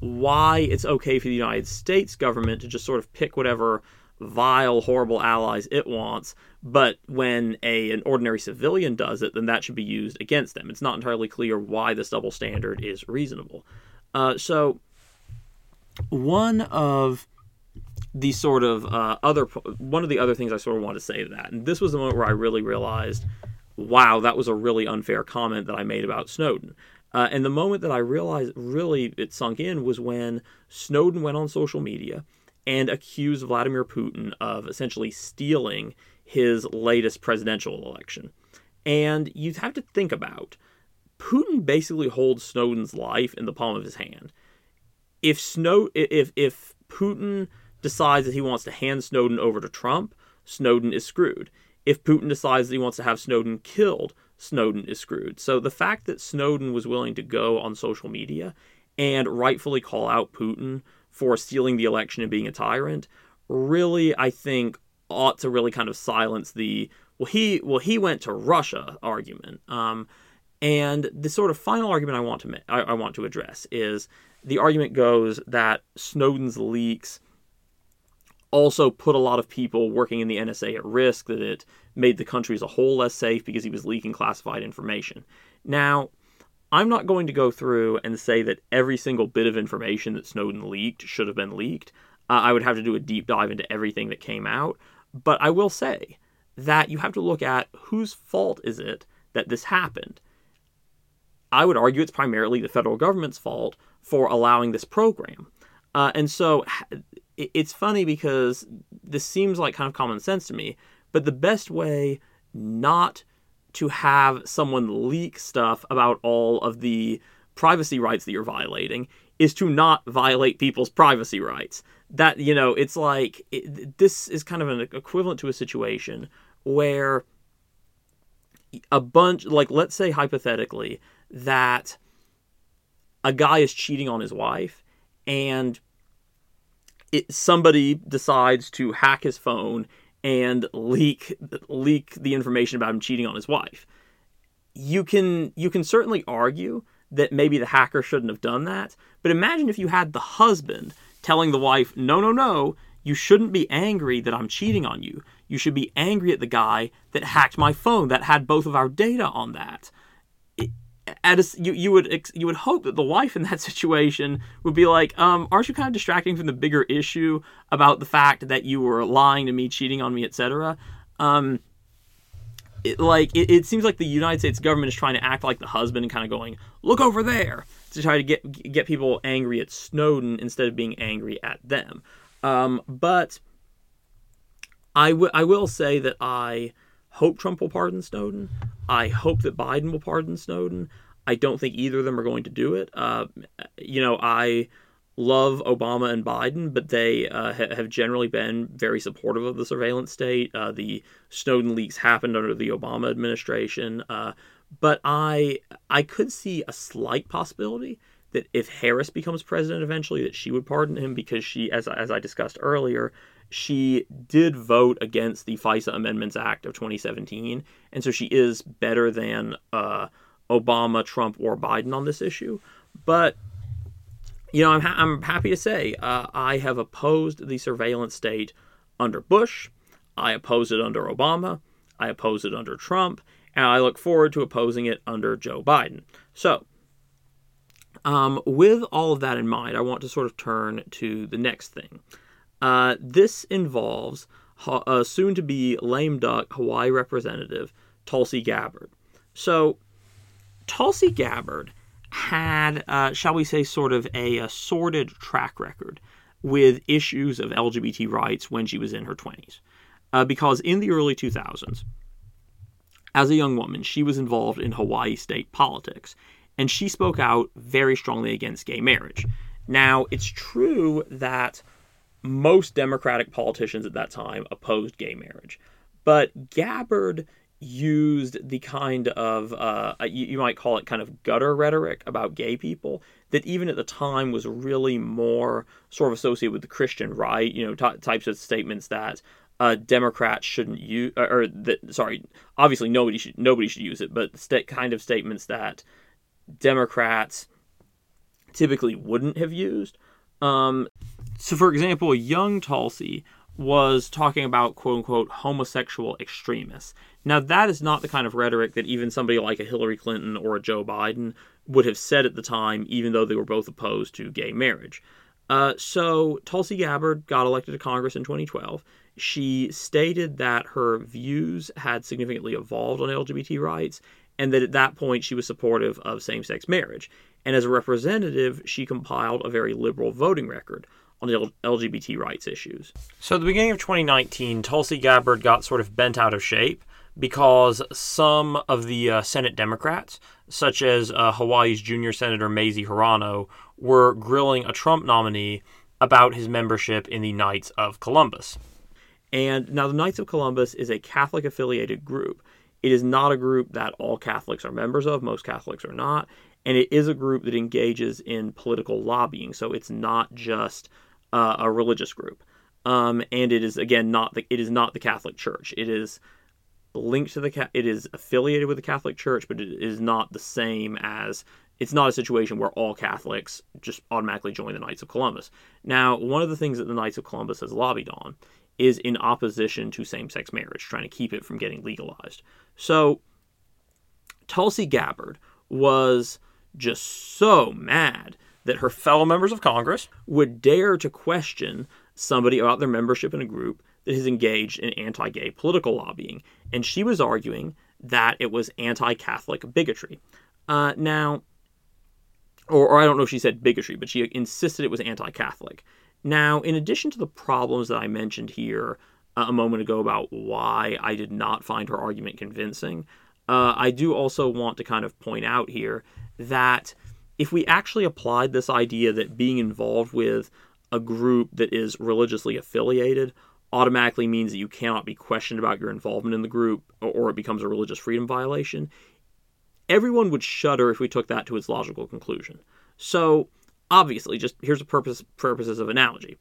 why it's okay for the United States government to just sort of pick whatever vile, horrible allies it wants. But when a an ordinary civilian does it, then that should be used against them. It's not entirely clear why this double standard is reasonable. Uh, so one of the sort of uh, other one of the other things I sort of want to say to that, and this was the moment where I really realized, wow, that was a really unfair comment that I made about Snowden. Uh, and the moment that I realized really it sunk in was when Snowden went on social media and accuse Vladimir Putin of essentially stealing his latest presidential election. And you have to think about Putin basically holds Snowden's life in the palm of his hand. If Snow if if Putin decides that he wants to hand Snowden over to Trump, Snowden is screwed. If Putin decides that he wants to have Snowden killed, Snowden is screwed. So the fact that Snowden was willing to go on social media and rightfully call out Putin for stealing the election and being a tyrant really I think ought to really kind of silence the well he well he went to Russia argument. Um, and the sort of final argument I want to I, I want to address is the argument goes that Snowden's leaks also put a lot of people working in the NSA at risk, that it made the country as a whole less safe because he was leaking classified information. Now, I'm not going to go through and say that every single bit of information that Snowden leaked should have been leaked. Uh, I would have to do a deep dive into everything that came out. But I will say that you have to look at whose fault is it that this happened. I would argue it's primarily the federal government's fault for allowing this program. Uh, and so it's funny because this seems like kind of common sense to me, but the best way not to have someone leak stuff about all of the privacy rights that you're violating is to not violate people's privacy rights. That, you know, it's like it, this is kind of an equivalent to a situation where a bunch, like, let's say hypothetically that a guy is cheating on his wife and it, somebody decides to hack his phone and leak leak the information about him cheating on his wife. You can you can certainly argue that maybe the hacker shouldn't have done that, but imagine if you had the husband telling the wife, "No, no, no, you shouldn't be angry that I'm cheating on you. You should be angry at the guy that hacked my phone that had both of our data on that." At a, you you would you would hope that the wife in that [LAUGHS] situation would be like, um, aren't you kind of distracting from the bigger issue about the fact that you were lying to me, cheating on me, etc. Um, it, like it, it, seems like the United States government is trying to act like the husband and kind of going, look over there, to try to get get people angry at Snowden instead of being angry at them. Um, but I, w- I will say that I hope Trump will pardon Snowden. I hope that Biden will pardon Snowden. I don't think either of them are going to do it. Uh, you know, I love Obama and Biden, but they uh, ha- have generally been very supportive of the surveillance state. Uh, the Snowden leaks happened under the Obama administration, uh, but I I could see a slight possibility that if Harris becomes president eventually, that she would pardon him because she, as as I discussed earlier, she did vote against the FISA Amendments Act of 2017, and so she is better than uh, Obama, Trump, or Biden on this issue. But you know, I'm ha- I'm happy to say uh, I have opposed the surveillance state under Bush. I opposed it under Obama. I opposed it under Trump, and I look forward to opposing it under Joe Biden. So. Um, with all of that in mind, I want to sort of turn to the next thing. Uh, this involves uh, soon to be lame duck Hawaii representative Tulsi Gabbard. So, Tulsi Gabbard had, uh, shall we say, sort of a, a sordid track record with issues of LGBT rights when she was in her 20s. Uh, because in the early 2000s, as a young woman, she was involved in Hawaii state politics, and she spoke out very strongly against gay marriage. Now, it's true that most Democratic politicians at that time opposed gay marriage. But Gabbard used the kind of uh, you, you, might call it kind of gutter rhetoric about gay people that even at the time was really more sort of associated with the Christian right. You know, t- types of statements that uh, Democrats shouldn't use, or that sorry, obviously nobody should nobody should use it, but st- kind of statements that Democrats typically wouldn't have used. Um, so, for example, young Tulsi was talking about quote unquote homosexual extremists. Now, that is not the kind of rhetoric that even somebody like a Hillary Clinton or a Joe Biden would have said at the time, even though they were both opposed to gay marriage. Uh, so, Tulsi Gabbard got elected to Congress in 2012. She stated that her views had significantly evolved on LGBT rights and that at that point she was supportive of same sex marriage. And as a representative, she compiled a very liberal voting record on the LGBT rights issues. So at the beginning of 2019, Tulsi Gabbard got sort of bent out of shape because some of the uh, Senate Democrats, such as uh, Hawaii's junior Senator Mazie Hirono, were grilling a Trump nominee about his membership in the Knights of Columbus. And now the Knights of Columbus is a Catholic affiliated group. It is not a group that all Catholics are members of, most Catholics are not, and it is a group that engages in political lobbying. So it's not just uh, a religious group. Um, and it is again not the it is not the Catholic Church. It is linked to the it is affiliated with the Catholic Church, but it is not the same as it's not a situation where all Catholics just automatically join the Knights of Columbus. Now, one of the things that the Knights of Columbus has lobbied on is in opposition to same-sex marriage, trying to keep it from getting legalized. So, Tulsi Gabbard was just so mad that her fellow members of Congress would dare to question somebody about their membership in a group that has engaged in anti gay political lobbying. And she was arguing that it was anti Catholic bigotry. Uh, now, or, or I don't know if she said bigotry, but she insisted it was anti Catholic. Now, in addition to the problems that I mentioned here uh, a moment ago about why I did not find her argument convincing, uh, I do also want to kind of point out here that if we actually applied this idea that being involved with a group that is religiously affiliated automatically means that you cannot be questioned about your involvement in the group or it becomes a religious freedom violation, everyone would shudder if we took that to its logical conclusion. So, obviously, just here's the purpose purposes of analogy.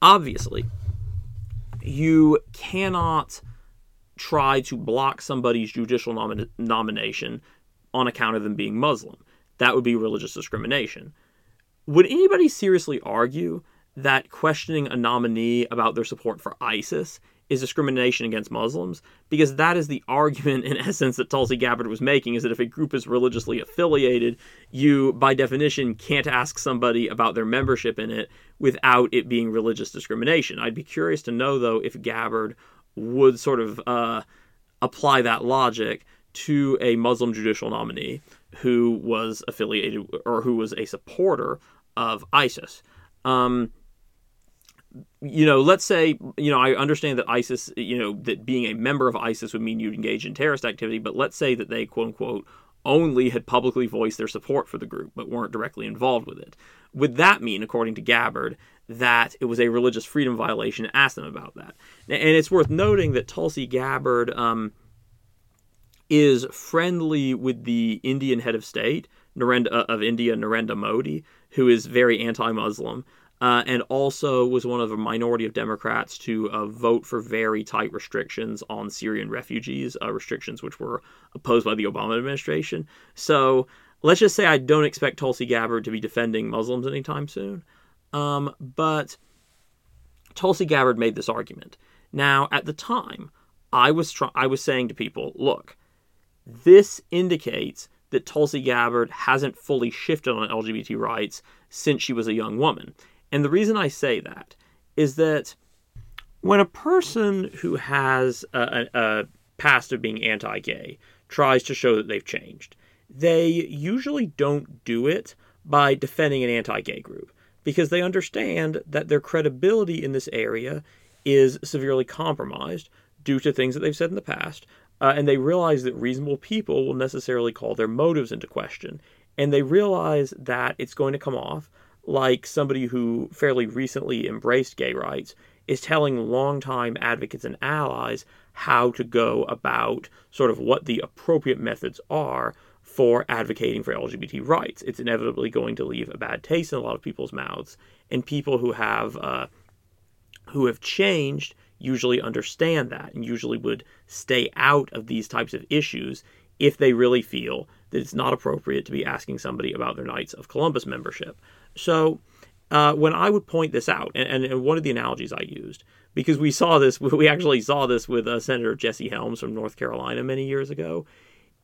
Obviously, you cannot try to block somebody's judicial nomination on account of them being Muslim that would be religious discrimination. Would anybody seriously argue that questioning a nominee about their support for ISIS is discrimination against Muslims? Because that is the [LAUGHS] argument, in essence, that Tulsi Gabbard was making: is that if a group is religiously affiliated, you, by definition, can't ask somebody about their membership in it without it being religious discrimination. I'd be curious to know, though, if Gabbard would sort of uh, apply that logic to a Muslim judicial nominee who was affiliated or who was a supporter of ISIS. Um, you know, let's say, you know, I understand that ISIS, you know, that being a member of ISIS would mean you'd engage in terrorist activity, but let's say that they, quote unquote, only had publicly voiced their support for the group, but weren't directly involved with it. Would that mean, according to Gabbard, that it was a religious freedom violation to ask them about that? And it's worth noting that Tulsi Gabbard, um, is friendly with the Indian head of state, Narendra uh, of India, Narendra Modi, who is very anti-Muslim, uh, and also was one of a minority of Democrats to uh, vote for very tight restrictions on Syrian refugees, uh, restrictions which were opposed by the Obama administration. So let's just say I don't expect Tulsi Gabbard to be defending Muslims anytime soon, um, but Tulsi Gabbard made this argument. Now, at the time, I was tr- I was saying to people, look this indicates that Tulsi Gabbard hasn't fully shifted on LGBT rights since she was a young woman. And the reason I say that is that when a person who has a, a, past of being anti gay tries to show that they've changed, they usually don't do it by defending an anti gay group because they understand that their credibility in this area is severely compromised due to things that they've said in the past, uh, and they realize that reasonable people will necessarily call their motives into question. And they realize that it's going to come off like somebody who fairly recently embraced gay rights is telling longtime advocates and allies how to go about sort of what the appropriate methods are for advocating for LGBT rights. It's inevitably going to leave a bad taste in a lot of people's mouths, and people who have uh, who have changed usually understand that and usually would stay out of these types of issues if they really feel that it's not appropriate to be asking somebody about their Knights of Columbus membership. So uh, when I would point this out, and, and, one of the analogies I used, because we saw this, [LAUGHS] we actually saw this with uh, Senator Jesse Helms from North Carolina many years ago.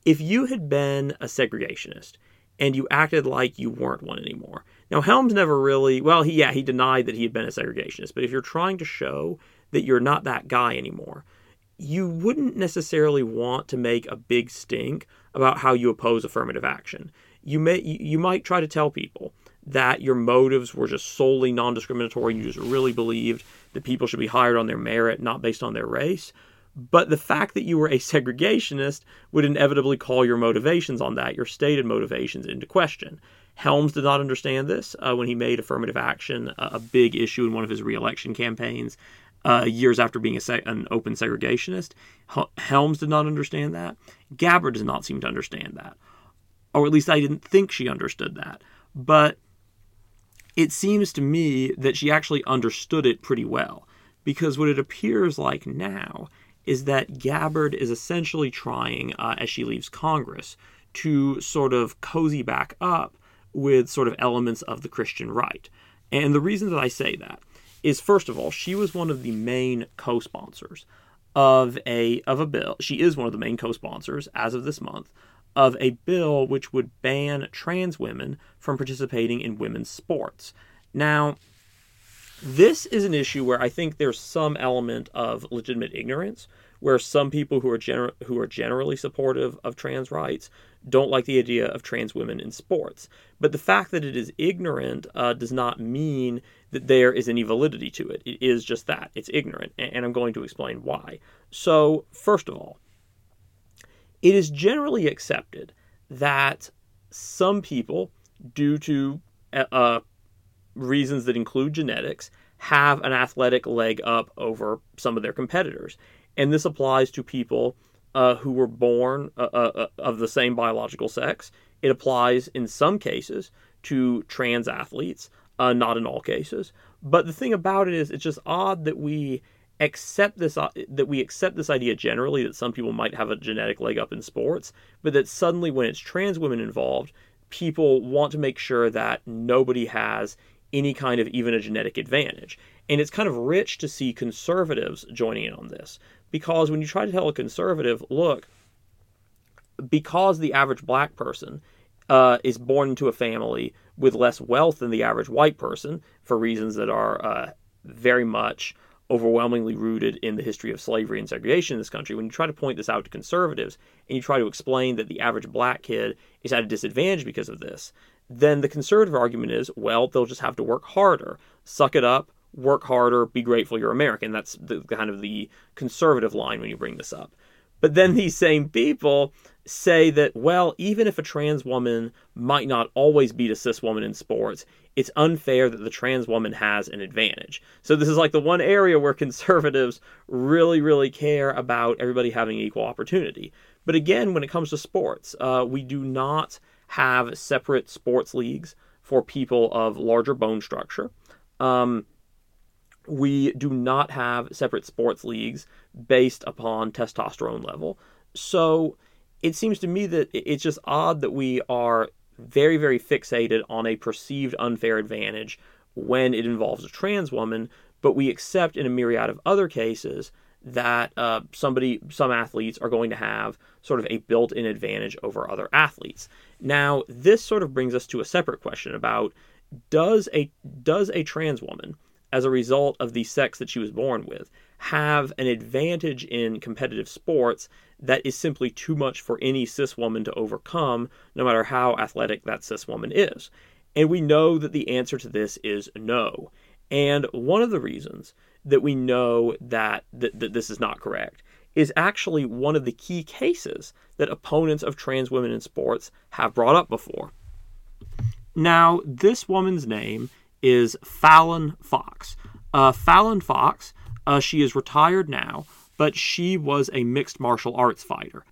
If you had been a segregationist and you acted like you weren't one anymore, now Helms never really, well, he, yeah, he denied that he had been a segregationist, but if you're trying to show that you're not that guy anymore, you wouldn't necessarily want to make a big stink about how you oppose affirmative action. You may you might try to tell people that your motives were just solely non-discriminatory and you just really believed that people should be hired on their merit, not based on their race. But the fact that you were a [LAUGHS] segregationist would inevitably call your motivations on that, your stated motivations, into question. Helms did not understand this uh, when he made affirmative action a, a big issue in one of his reelection campaigns uh, years after being an open segregationist. Helms did not understand that. Gabbard does not seem to understand that. Or at least I didn't think she understood that. But it seems to me that she actually understood it pretty well. Because what it appears like now is that Gabbard is essentially trying, uh, as she leaves Congress, to sort of cozy back up with sort of elements of the Christian right. And the reason that I say that is first of all, she was one of the main co-sponsors of a of a bill. She is one of the main co-sponsors as of this month of a bill which would ban trans women from participating in women's sports. Now, this is an issue where I think there's some element of legitimate ignorance, where some people who are gener- who are generally supportive of trans rights don't like the idea of trans women in sports. But the fact that it is ignorant uh, does not mean that there is any validity to it. It is just that it's ignorant, and I'm going to explain why. So, first of all, it is generally accepted that some people, due to uh, uh reasons that include genetics, have an athletic leg up over some of their competitors. And this applies to people uh, who were born uh, uh, uh, of the same biological sex. It applies in some cases to trans athletes, uh, not in all cases. But the thing about it is, it's just odd that we accept this uh, that we accept this idea generally that some people might have a genetic leg up in sports, but that suddenly when it's trans women involved, people want to make sure that nobody has any kind of even a genetic advantage. And it's kind of rich to see conservatives joining in on this because when you try to tell a conservative, look, because the average black person uh, is born into a family with less wealth than the average white person for reasons that are uh, very much overwhelmingly rooted in the history of slavery and segregation in this country, when you try to point this out to conservatives and you try to explain that the average black kid is at a disadvantage because of this, then the conservative argument is, well, they'll just have to work harder, suck it up, work harder, be grateful you're American. That's the kind of the conservative line when you bring this up. But then these same people say that, well, even if a trans woman might not always beat a cis woman in sports, it's unfair that the trans woman has an advantage. So this is like the one area where [LAUGHS] conservatives really, really care about everybody having equal opportunity. But again, when it comes to sports, uh, we do not have separate sports leagues for people of larger bone structure. Um, we do not have separate sports leagues based upon testosterone level. So it seems to me that it's just odd that we are very, very fixated on a perceived unfair advantage when it involves a trans woman, but we accept in a myriad of other cases that uh, somebody, some athletes are going to have sort of a built-in advantage over other athletes. Now, this sort of brings us to a separate question about does a does a trans woman as a result of the sex that she was born with, have an advantage in competitive sports that is simply too much for any cis woman to overcome, no matter how athletic that cis woman is. And we know that the answer to this is no. And one of the reasons that we know that, that, that this is not correct is actually one of the key cases that opponents of trans women in sports have brought up before. Now, this woman's name is Fallon Fox. Uh, Fallon Fox, uh, she is retired now, but she was a mixed martial arts fighter,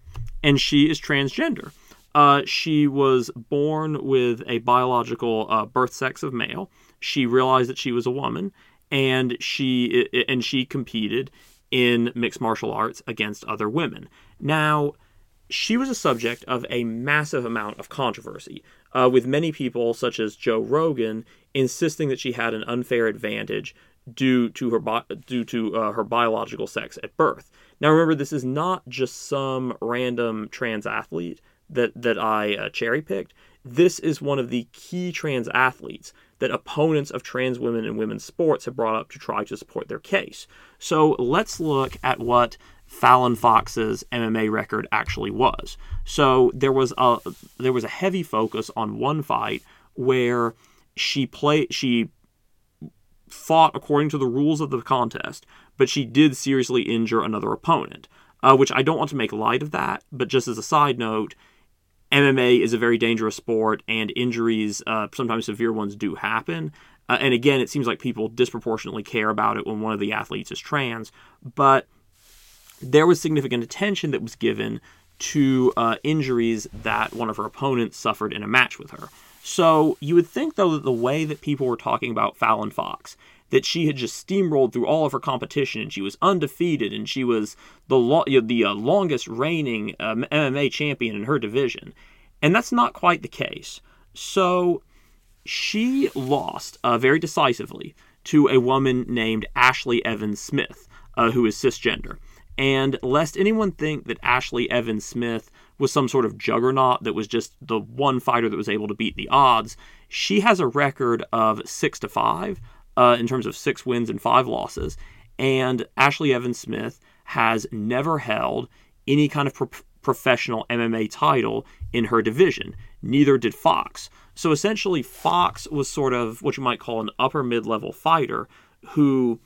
and she is transgender. Uh, she was born with a biological uh, birth sex of male. She realized that she was a woman, and she and she competed in mixed martial arts against other women. Now, she was a subject of a massive amount of controversy, uh, with many people, such as Joe Rogan, insisting that she had an unfair advantage due to her bi- due to uh, her biological sex at birth. Now, remember, this is not just some random trans athlete that that I uh, cherry picked. This is one of the key trans athletes that opponents of trans women in women's sports have brought up to try to support their case. So let's look at what Fallon Fox's MMA record actually was. So there was a there was a heavy focus on one fight where she played she fought according to the rules of the contest, but she did seriously injure another opponent. Uh, which I don't want to make light of that, but just as a side note, MMA is a very dangerous sport, and injuries, uh, sometimes severe ones, do happen. Uh, and again, it seems like people disproportionately care about it when one of the athletes is trans, but there was significant attention that was given to uh, injuries that one of her opponents suffered in a match with her. So you would think, though, that the way that people were talking about Fallon Fox, that she had just steamrolled through all of her competition and she was undefeated and she was the lo- the uh, longest reigning um, MMA champion in her division, and that's not quite the case. So she lost uh, very decisively to a woman named Ashley Evans Smith, uh, who is cisgender. And lest anyone think that Ashley Evans Smith was some sort of juggernaut that was just the one fighter that was able to beat the odds, she has a record of six to five uh, in terms of six wins and five losses. And Ashley Evans Smith has never held any kind of pro- professional MMA title in her division. Neither did Fox. So essentially, Fox was sort of what you might call an upper mid level fighter who,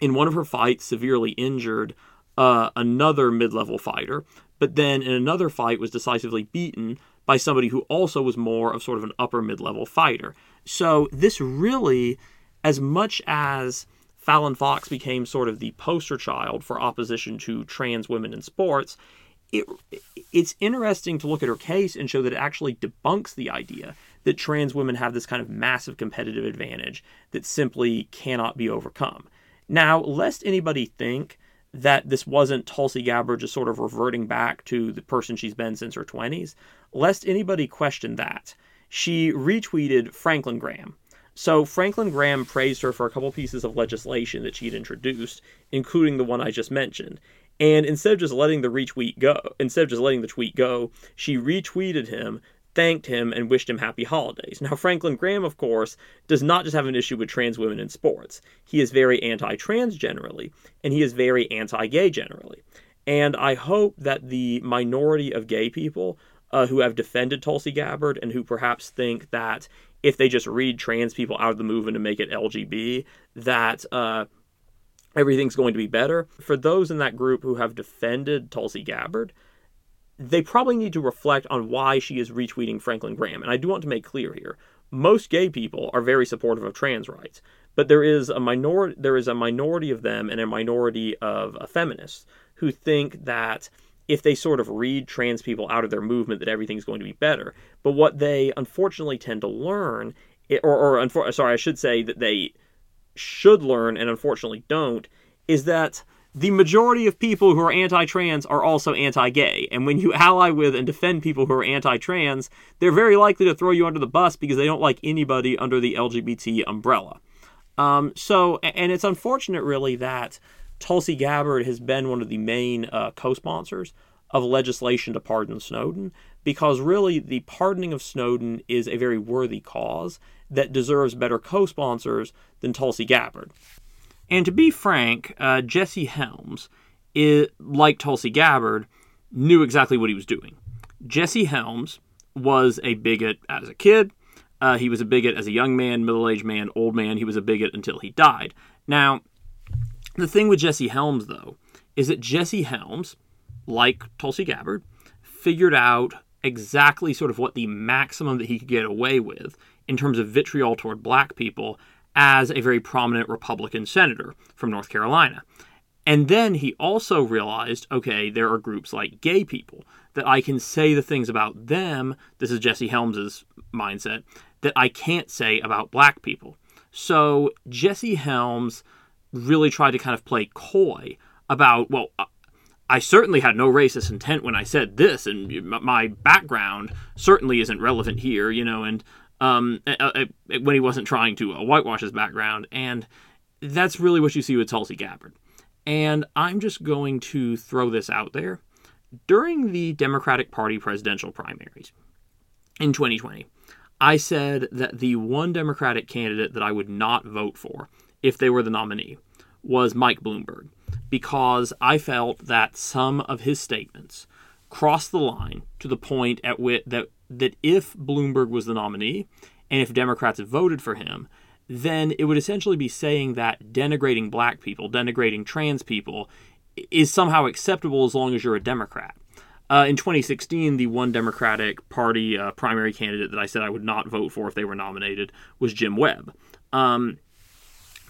in one of her fights, severely injured uh, another mid level fighter, but then in another fight was decisively beaten by somebody who also was more of sort of an upper mid level fighter. So this really, as much as Fallon Fox became sort of the poster child for opposition to trans women in sports, it, it's interesting to look at her case and show that it actually debunks the idea that trans women have this kind of massive competitive advantage that simply cannot be overcome. Now, lest anybody think that this wasn't Tulsi Gabbard just sort of reverting back to the person she's been since her 20s, lest anybody question that, she retweeted Franklin Graham. So Franklin Graham praised her for a couple pieces of legislation that she'd introduced, including the one I just mentioned. And instead of just letting the retweet go, instead of just letting the tweet go, she retweeted him thanked him and wished him happy holidays. Now, Franklin Graham, of course, does not just have an issue with trans women in sports. He is very anti trans generally, and he is very anti gay generally. And I hope that the minority of gay people uh, who have defended Tulsi Gabbard and who perhaps think that if they just read trans people out of the movement and make it LGB, that uh, everything's going to be better. For those in that group who have defended Tulsi Gabbard, they probably need to reflect on why she is retweeting Franklin Graham. And I do want to make clear here most gay people are very supportive of trans rights, but there is a minority there is a minority of them and a minority of feminists who think that if they sort of read trans people out of their movement that everything's going to be better. But what they unfortunately tend to learn or or unfor- sorry, I should say that they should learn and unfortunately don't is that the majority of people who are anti trans are also anti gay. And when you [LAUGHS] ally with and defend people who are anti trans, they're very likely to throw you under the bus because they don't like anybody under the LGBT umbrella. Um, so, and it's unfortunate, really, that Tulsi Gabbard has been one of the main uh, co sponsors of legislation to pardon Snowden because really the pardoning of Snowden is a very worthy cause that deserves better co sponsors than Tulsi Gabbard. And to be frank, uh, Jesse Helms, it, like Tulsi Gabbard, knew exactly what he was doing. Jesse Helms was a bigot as a kid. Uh, he was a bigot as a young man, middle aged man, old man. He was a bigot until he died. Now, the thing with Jesse Helms, though, is that Jesse Helms, like Tulsi Gabbard, figured out exactly sort of what the maximum that he could get away with in terms of vitriol toward black people as a very prominent Republican senator from North Carolina. And then he also realized okay, there are groups like gay people that I can say the things about them. This is Jesse Helms's mindset that I can't say about black people. So Jesse Helms really tried to kind of play coy about, well, I certainly had no racist intent when I said this, and my background certainly isn't relevant here, you know, and um, when he wasn't trying to uh, whitewash his background. And that's really what you see with Tulsi Gabbard. And I'm just going to throw this out there. During the Democratic Party presidential primaries in 2020, I said that the one Democratic candidate that I would not vote for if they were the nominee was Mike Bloomberg because I felt that some of his statements crossed the line to the point at which that that if Bloomberg was the nominee and if Democrats voted for him, then it would essentially be saying that denigrating black people, denigrating trans people is somehow acceptable as long as you're a Democrat. Uh, in 2016, the one Democratic Party uh, primary candidate that I said I would not vote for if they were nominated was Jim Webb. Um,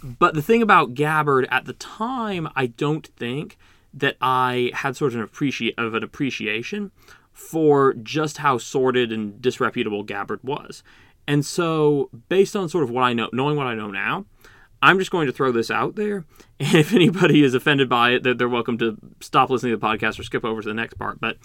but the thing about Gabbard at the time, I don't think that I had sort of an, appreci- of an appreciation for just how sordid and disreputable Gabbard was. And so, based on sort of what I know, knowing what I know now, I'm just going to throw this out there. [LAUGHS] And if anybody is offended by it, they're welcome to stop listening to the podcast or skip over to the next part. But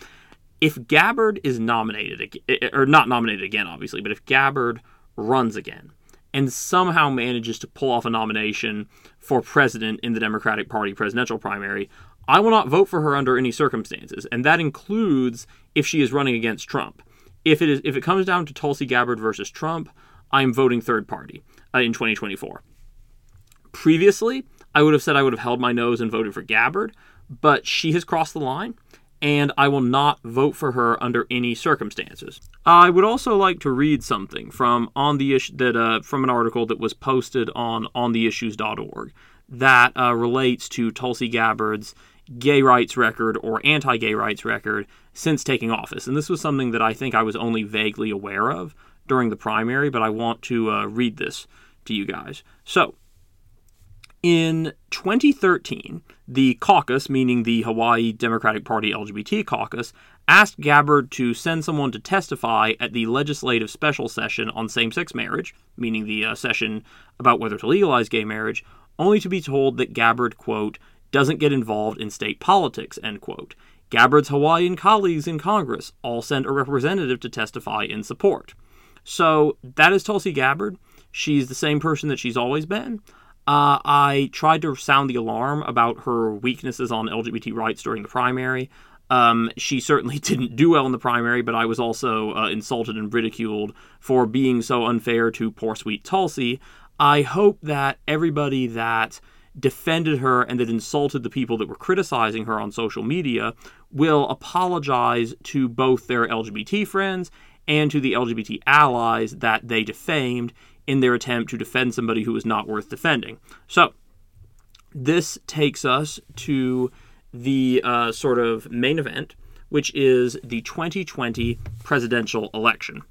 if Gabbard is nominated, eh, eh, or not nominated again, obviously, but if Gabbard runs again, and somehow manages to pull off a nomination for president in the Democratic Party presidential primary, I will not vote for her under any circumstances, and that includes if she is running against Trump. If it is if it comes down to Tulsi Gabbard versus Trump, I am voting third party uh, in 2024. Previously, I would have said I would have held my nose and voted for Gabbard, but she has crossed the line and I will not vote for her under any circumstances. I would also like to read something from on the issue that uh, from an article that was posted on ontheissues.org that uh, relates to Tulsi Gabbard's gay rights record or anti-gay rights record since taking office. And this was something that I think I was only vaguely aware of during the primary, but I want to uh, read this to you guys. So, in 2013, the caucus, meaning the Hawaii Democratic Party LGBT caucus, asked Gabbard to send someone to testify at the legislative special session on same sex marriage, meaning the uh, session about whether to legalize gay marriage, only to be told that Gabbard, quote, doesn't get involved in state politics, end quote. Gabbard's Hawaiian colleagues in Congress all sent a representative to testify in support. So that is Tulsi Gabbard. She's the same person that she's always been. Uh, I tried to sound the alarm about her weaknesses on LGBT rights during the primary. Um, she certainly [LAUGHS] didn't do well in the primary, but I was also uh, insulted and ridiculed for being so unfair to poor sweet Tulsi. I hope that everybody that defended her and that insulted the people that were criticizing her on social media will apologize to both their LGBT friends and to the LGBT allies that they defamed in their attempt to defend somebody who was not worth defending. So, this takes us to the uh, sort of main event, which is the 2020 presidential election.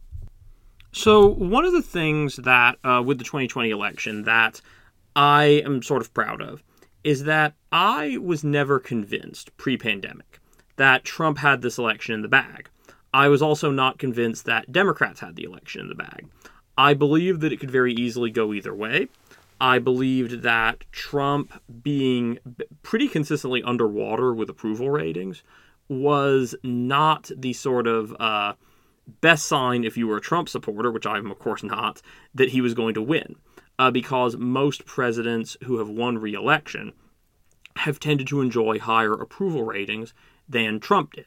So, one of the things that, uh, with the 2020 election, that I am sort of proud of is that I was never convinced pre pandemic that Trump had this election in the bag. I was also not convinced that Democrats had the election in the bag. I believe that it could very easily go either way. I believed that Trump being pretty consistently underwater with approval ratings was not the sort of uh, best sign if you were a Trump supporter, which I'm of course not, that he was going to win. Uh, because most presidents who have won re election have tended to enjoy higher approval ratings than Trump did.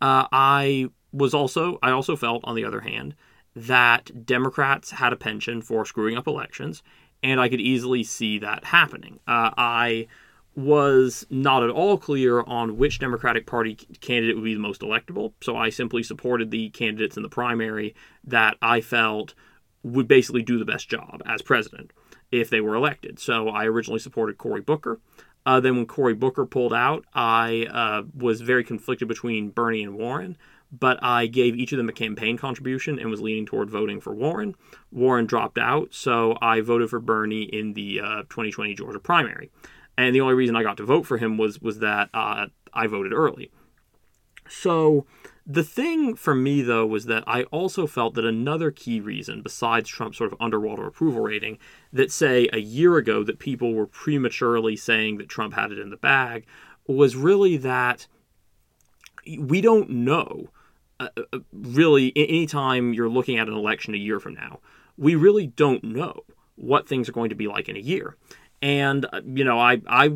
Uh, I was also, I also felt, on the other hand, that Democrats had a penchant for screwing up elections, and I could easily see that happening. Uh, I was not at all clear on which Democratic Party candidate would be the most electable, so I simply supported the candidates in the primary that I felt would basically do the best job as president if they were elected. So I originally supported Cory Booker. Uh, then when Cory Booker pulled out, I uh, was very conflicted between Bernie and Warren but I gave each of them a campaign contribution and was leaning toward voting for Warren. Warren dropped out, so I voted for Bernie in the uh, 2020 Georgia primary. And the only reason I got to vote for him was was that uh, I voted early. So the thing for me, though, was that I also felt that another key reason, besides Trump's sort of underwater approval rating, that say a year ago that people were prematurely saying that Trump had it in the bag, was really that we don't know. Uh, uh really, anytime you're looking at an election a year from now, we really don't know what things are going to be like in a year. And uh, you know, I I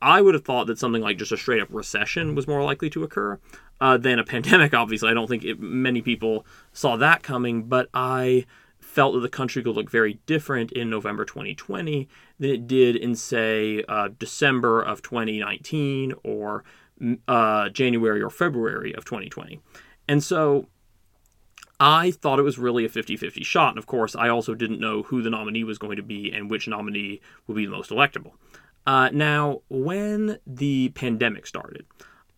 I would have thought that something like just a straight up recession was more likely to occur uh, than a [LAUGHS] pandemic. Obviously, I don't think it, many people saw that coming, but I felt that the country could look very different in November 2020 than it did in, say, uh, December of 2019 or uh, January or February of 2020. And so I thought it was really a 50 50 shot. And of course, I also didn't know who the nominee was going to be and which nominee would be the most electable. Uh, now, when the pandemic started,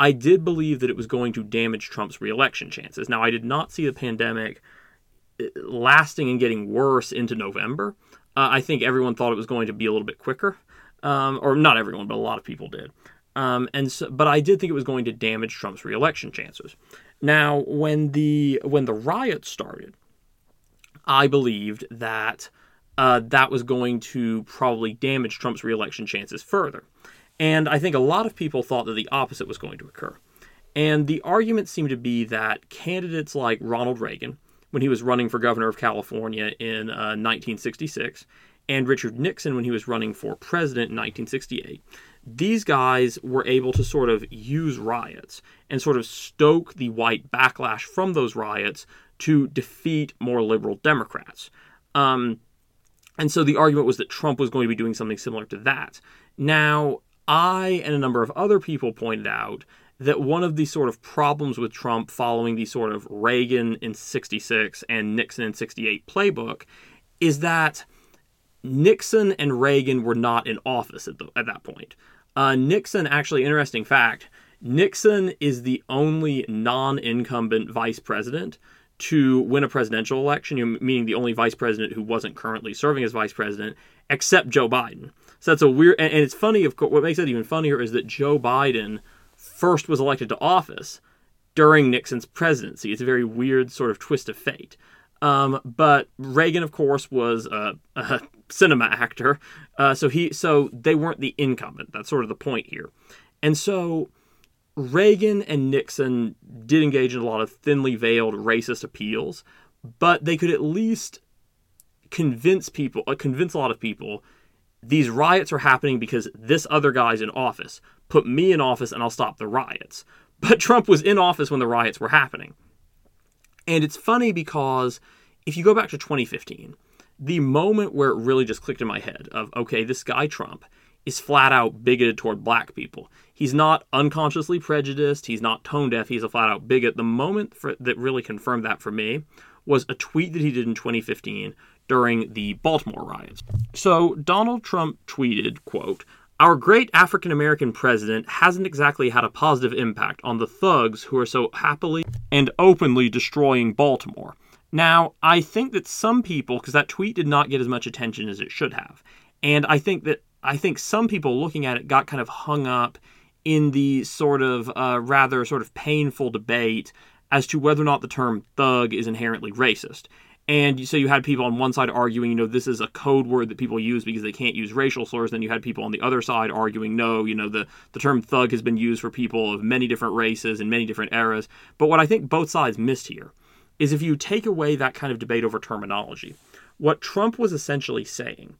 I did believe that it was going to damage Trump's reelection chances. Now, I did not see the pandemic uh, lasting and getting worse into November. Uh, I think everyone thought it was going to be a little bit quicker, um, or not everyone, but a lot of people did. Um, and so, but I did think it was going to damage Trump's reelection chances. Now, when the when the riots started, I believed that uh, that was going to probably damage Trump's reelection chances further. And I think a lot of people thought that the opposite was going to occur. And the argument seemed to be that candidates like Ronald Reagan, when he was running for governor of California in uh, 1966, and Richard Nixon, when he was running for president in 1968, these guys were able to sort of use riots and sort of stoke the white backlash from those riots to defeat more liberal Democrats. Um, and so the argument was that Trump was going to be doing something similar to that. Now, I and a number of other people pointed out that one of the sort of problems with Trump following the sort of Reagan in 66 and Nixon in 68 playbook is that Nixon and Reagan were not in office at, the, at that point. Uh, Nixon, actually, interesting fact Nixon is the only non incumbent vice president to win a presidential election, meaning the only vice president who wasn't currently serving as vice president, except Joe Biden. So that's a weird, and, it's funny. Of course, what makes it even funnier is that Joe Biden first was elected to office during Nixon's presidency. It's a very weird sort of twist of fate. Um, but Reagan, of course, was a, a [LAUGHS] cinema actor, uh, so he so they weren't the incumbent. That's sort of the point here. And so Reagan and Nixon did engage in a lot of thinly veiled racist appeals, but they could at least convince people, uh, convince a lot of people these riots are happening because this other guy's in office. Put me in office and I'll stop the riots. But Trump was in office when the riots were happening. And it's funny because if you go back to 2015, the moment where it really just clicked in my head of, okay, this guy Trump is flat out bigoted toward black people. He's not unconsciously prejudiced, he's not tone deaf, he's a flat out bigot. The moment for, that really confirmed that for me was a tweet that he did in 2015 during the Baltimore riots. So Donald Trump tweeted, quote, our great African American president hasn't exactly had a positive impact on the thugs who are so happily and openly destroying Baltimore. Now, I think that some people, because that tweet did not get as much attention as it should have, and I think that I think some people looking at it got kind of hung up in the sort of uh, rather sort of painful debate as to whether or not the term thug is inherently racist. And so you had people on one side arguing, you know, this is a code word that people use because they can't use racial slurs. Then you had people on the other side arguing, no, you know, the, the term thug has been used for people of many different races and many different eras. But what I think both sides missed here is if you take away that kind of debate over terminology, what Trump was essentially saying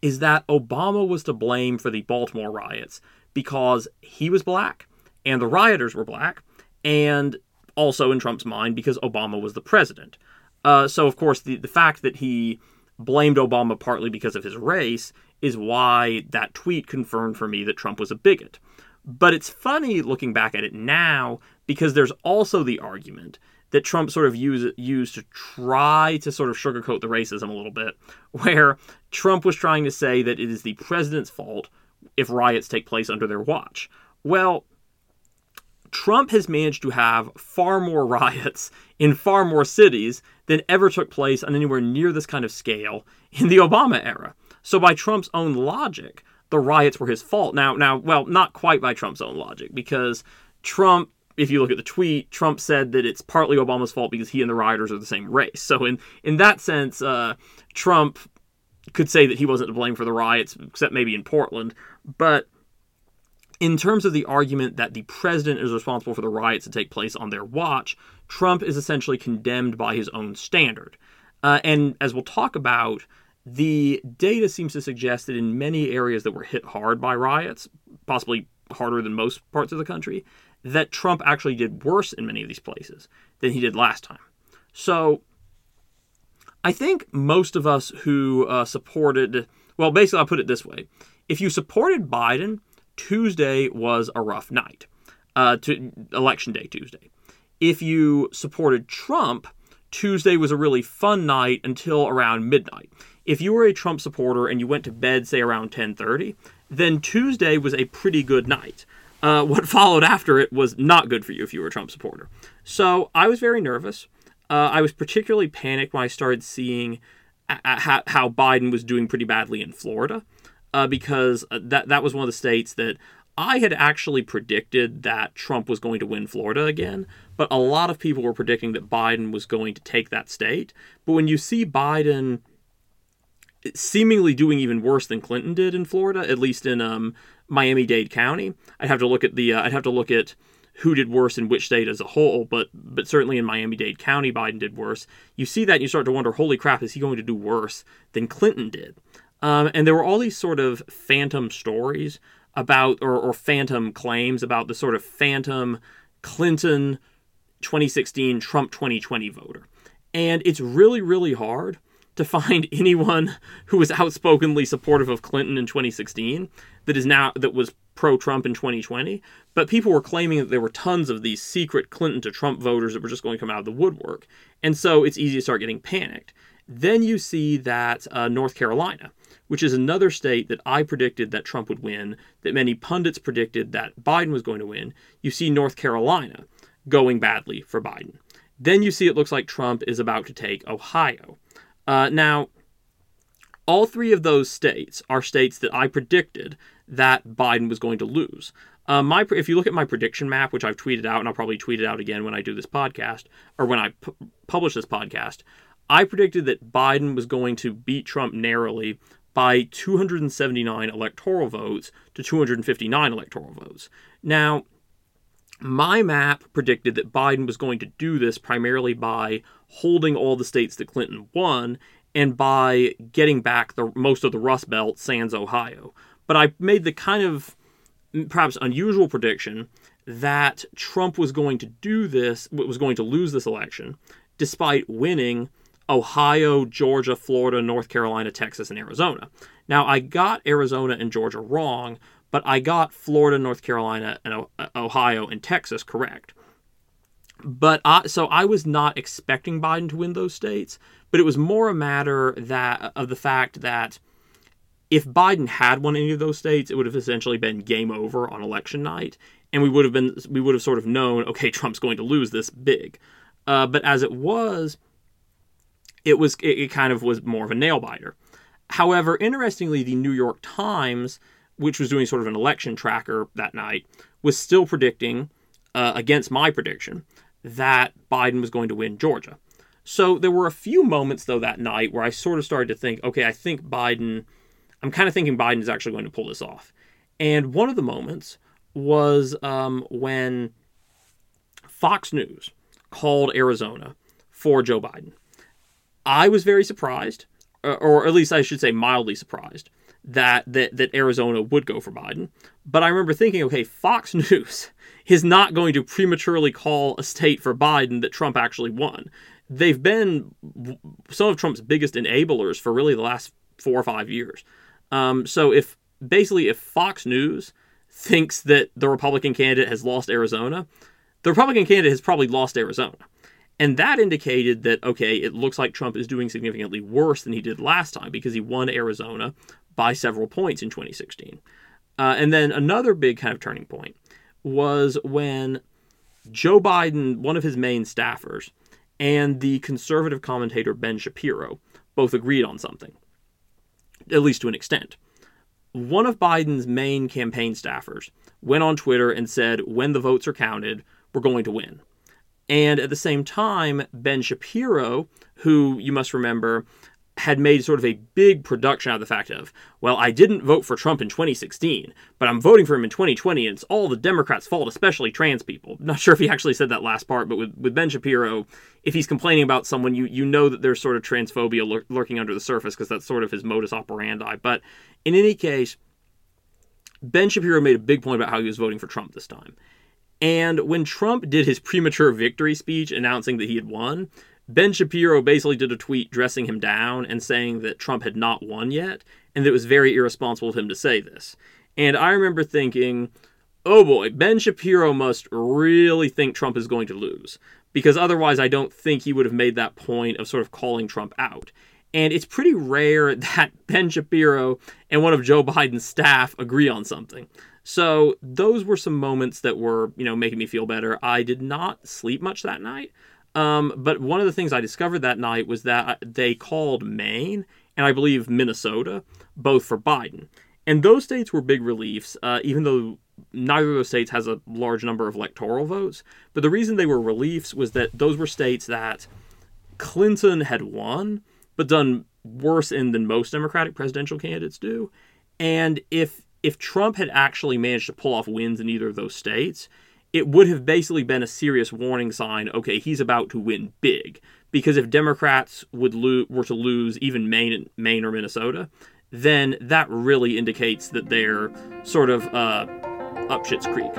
is that Obama was to blame for the Baltimore riots because he was black and the rioters were black, and also in Trump's mind because Obama was the president. Uh, so, of course, the, the fact that he blamed Obama partly because of his race is why that tweet confirmed for me that Trump was a bigot. But it's funny looking back at it now because there's also the argument that Trump sort of used, used to try to sort of sugarcoat the racism a little bit, [LAUGHS] where Trump was trying to say that it is the president's fault if riots take place under their watch. Well, Trump has managed to have far more [LAUGHS] riots in far more cities than ever took place on anywhere near this kind of scale in the Obama era. So, by Trump's own logic, the riots were his fault. Now, now, well, not quite by Trump's own logic, because Trump, if you look at the tweet, Trump said that it's partly Obama's fault because he and the rioters are the same race. So, in in that sense, uh, Trump could say that he wasn't to blame for the riots, except maybe in Portland. But in terms of the argument that the president is responsible for the riots that take place on their watch, Trump is essentially condemned by his own standard. Uh, and as we'll talk about, the data seems to suggest that in many areas that were hit hard by riots, possibly harder than most parts of the country, that Trump actually did worse in many of these places than he did last time. So I think most of us who uh, supported, well, basically, I'll put it this way if you supported Biden, Tuesday was a rough night, uh, to election day Tuesday. If you supported Trump, Tuesday was a really fun night until around midnight. If you were a Trump supporter and you went to bed, say around 10:30, then Tuesday was a pretty good night. Uh, [LAUGHS] what followed after it was not good for you if you were a Trump supporter. So I was very nervous. Uh, I was particularly panicked when I started seeing how, how Biden was doing pretty badly in Florida uh, because uh, that that was one of the states that I had actually predicted that Trump was going to win Florida again, but a lot of people were predicting that Biden was going to take that state. But when you see Biden seemingly doing even worse than Clinton did in Florida, at least in um, Miami-Dade County, I'd have to look at the uh, I'd have to look at who did worse in which state as a whole, but but certainly in Miami-Dade County, Biden did worse. You see that and you start to wonder, holy crap, is he going to do worse than Clinton did? Um, and there were all these sort of phantom stories about, or, or phantom claims about the sort of phantom Clinton 2016, Trump 2020 voter. And it's really, really hard to find [LAUGHS] anyone who was outspokenly supportive of Clinton in 2016 that is now that was pro Trump in 2020. But people were claiming that there were tons of these secret Clinton to Trump voters that were just going to come out of the woodwork. And so it's easy to start getting panicked. Then you see that uh, North Carolina, which is another state that I predicted that Trump would win, that many pundits predicted that Biden was going to win. You see North Carolina going badly for Biden. Then you see it looks like Trump is about to take Ohio. Uh, now, all three of those states are states that I predicted that Biden was going to lose. Uh, my if you look at my prediction map, which I've tweeted out, and I'll probably tweet it out again when I do this podcast or when I pu- publish this podcast, I predicted that Biden was going to beat Trump narrowly by 279 electoral votes to 259 electoral votes. Now, my map predicted that Biden was going to do this primarily by holding all the states that Clinton won and by getting back the most of the Rust Belt, sans Ohio. But I made the kind of mm, perhaps unusual prediction that Trump was going to do this, was going to lose this election, despite winning Ohio, Georgia, Florida, North Carolina, Texas, and Arizona. Now, I got Arizona and Georgia wrong, but I got Florida, North Carolina, and Ohio and Texas correct. But I, so I was not expecting Biden to win those states, but it was more a matter that of the fact that if Biden had won any of those states, it would have essentially been game over on election night, and we would have been we would have sort of known, okay, Trump's going to lose this big. Uh, but as it was, it was it, it kind of was more of a nail biter. However, interestingly, the New York Times, which was doing sort of an election tracker that night, was still predicting uh, against my prediction that Biden was going to win Georgia. So there were a few moments though that night where I sort of started to think, okay, I think Biden. I'm kind of thinking Biden is actually going to pull this off. And one of the moments was um, when Fox News called Arizona for Joe Biden. I was very surprised, uh, or at least I should say mildly surprised, that, that, that Arizona would go for Biden. But I remember thinking, okay, Fox [LAUGHS] News is not going to prematurely call a state for Biden that Trump actually won. They've been some of Trump's biggest enablers for really the last four or five years. Um, so if basically if Fox News thinks that the Republican candidate has lost Arizona, the Republican candidate has probably lost Arizona. And that indicated that, okay, it looks like Trump is doing significantly worse than he did last time because he won Arizona by several points in 2016. Uh, and then another big kind of turning point was when Joe Biden, one of his main staffers, and the conservative commentator Ben Shapiro both agreed on something, at least to an extent. One of Biden's main campaign staffers went on Twitter and said, when the votes are counted, we're going to win. And at the same time, Ben Shapiro, who you must remember had made sort of a big production out of the fact of, well, I didn't vote for Trump in 2016, but I'm voting for him in 2020, and it's all the Democrats' fault, especially trans people. [LAUGHS] Not sure if he actually said that last part, but with, with Ben Shapiro, if he's complaining about someone, you you know that there's sort of transphobia lur- lurking under the surface because that's sort of his modus operandi. But in any case, Ben Shapiro made a big point about how he was voting for Trump this time. And when Trump did his premature victory speech announcing that he had won, Ben Shapiro basically did a tweet dressing him down and saying that Trump had not won yet, and that it was very irresponsible of him to say this. And I remember thinking, oh boy, Ben Shapiro must really think Trump is going to lose, because otherwise I don't think he would have made that point of sort of calling Trump out. And it's pretty rare [LAUGHS] that Ben Shapiro and one of Joe Biden's staff agree on something. So those were some moments that were, you know, making me feel better. I did not sleep much that night. Um, but one of the things I discovered that night was that they called Maine and I believe Minnesota both for Biden. And those states were big reliefs, uh, even though neither of those states has a large number of electoral votes. But the reason they were reliefs was that those were states that Clinton had won, but done worse in than most Democratic presidential candidates do. And if if Trump had actually managed to pull off wins in either of those states, it would have basically been a serious warning sign okay he's about to win big. Because if democrats would lo- were to lose even maine maine or minnesota then that really indicates that they're sort of uh, up shit's creek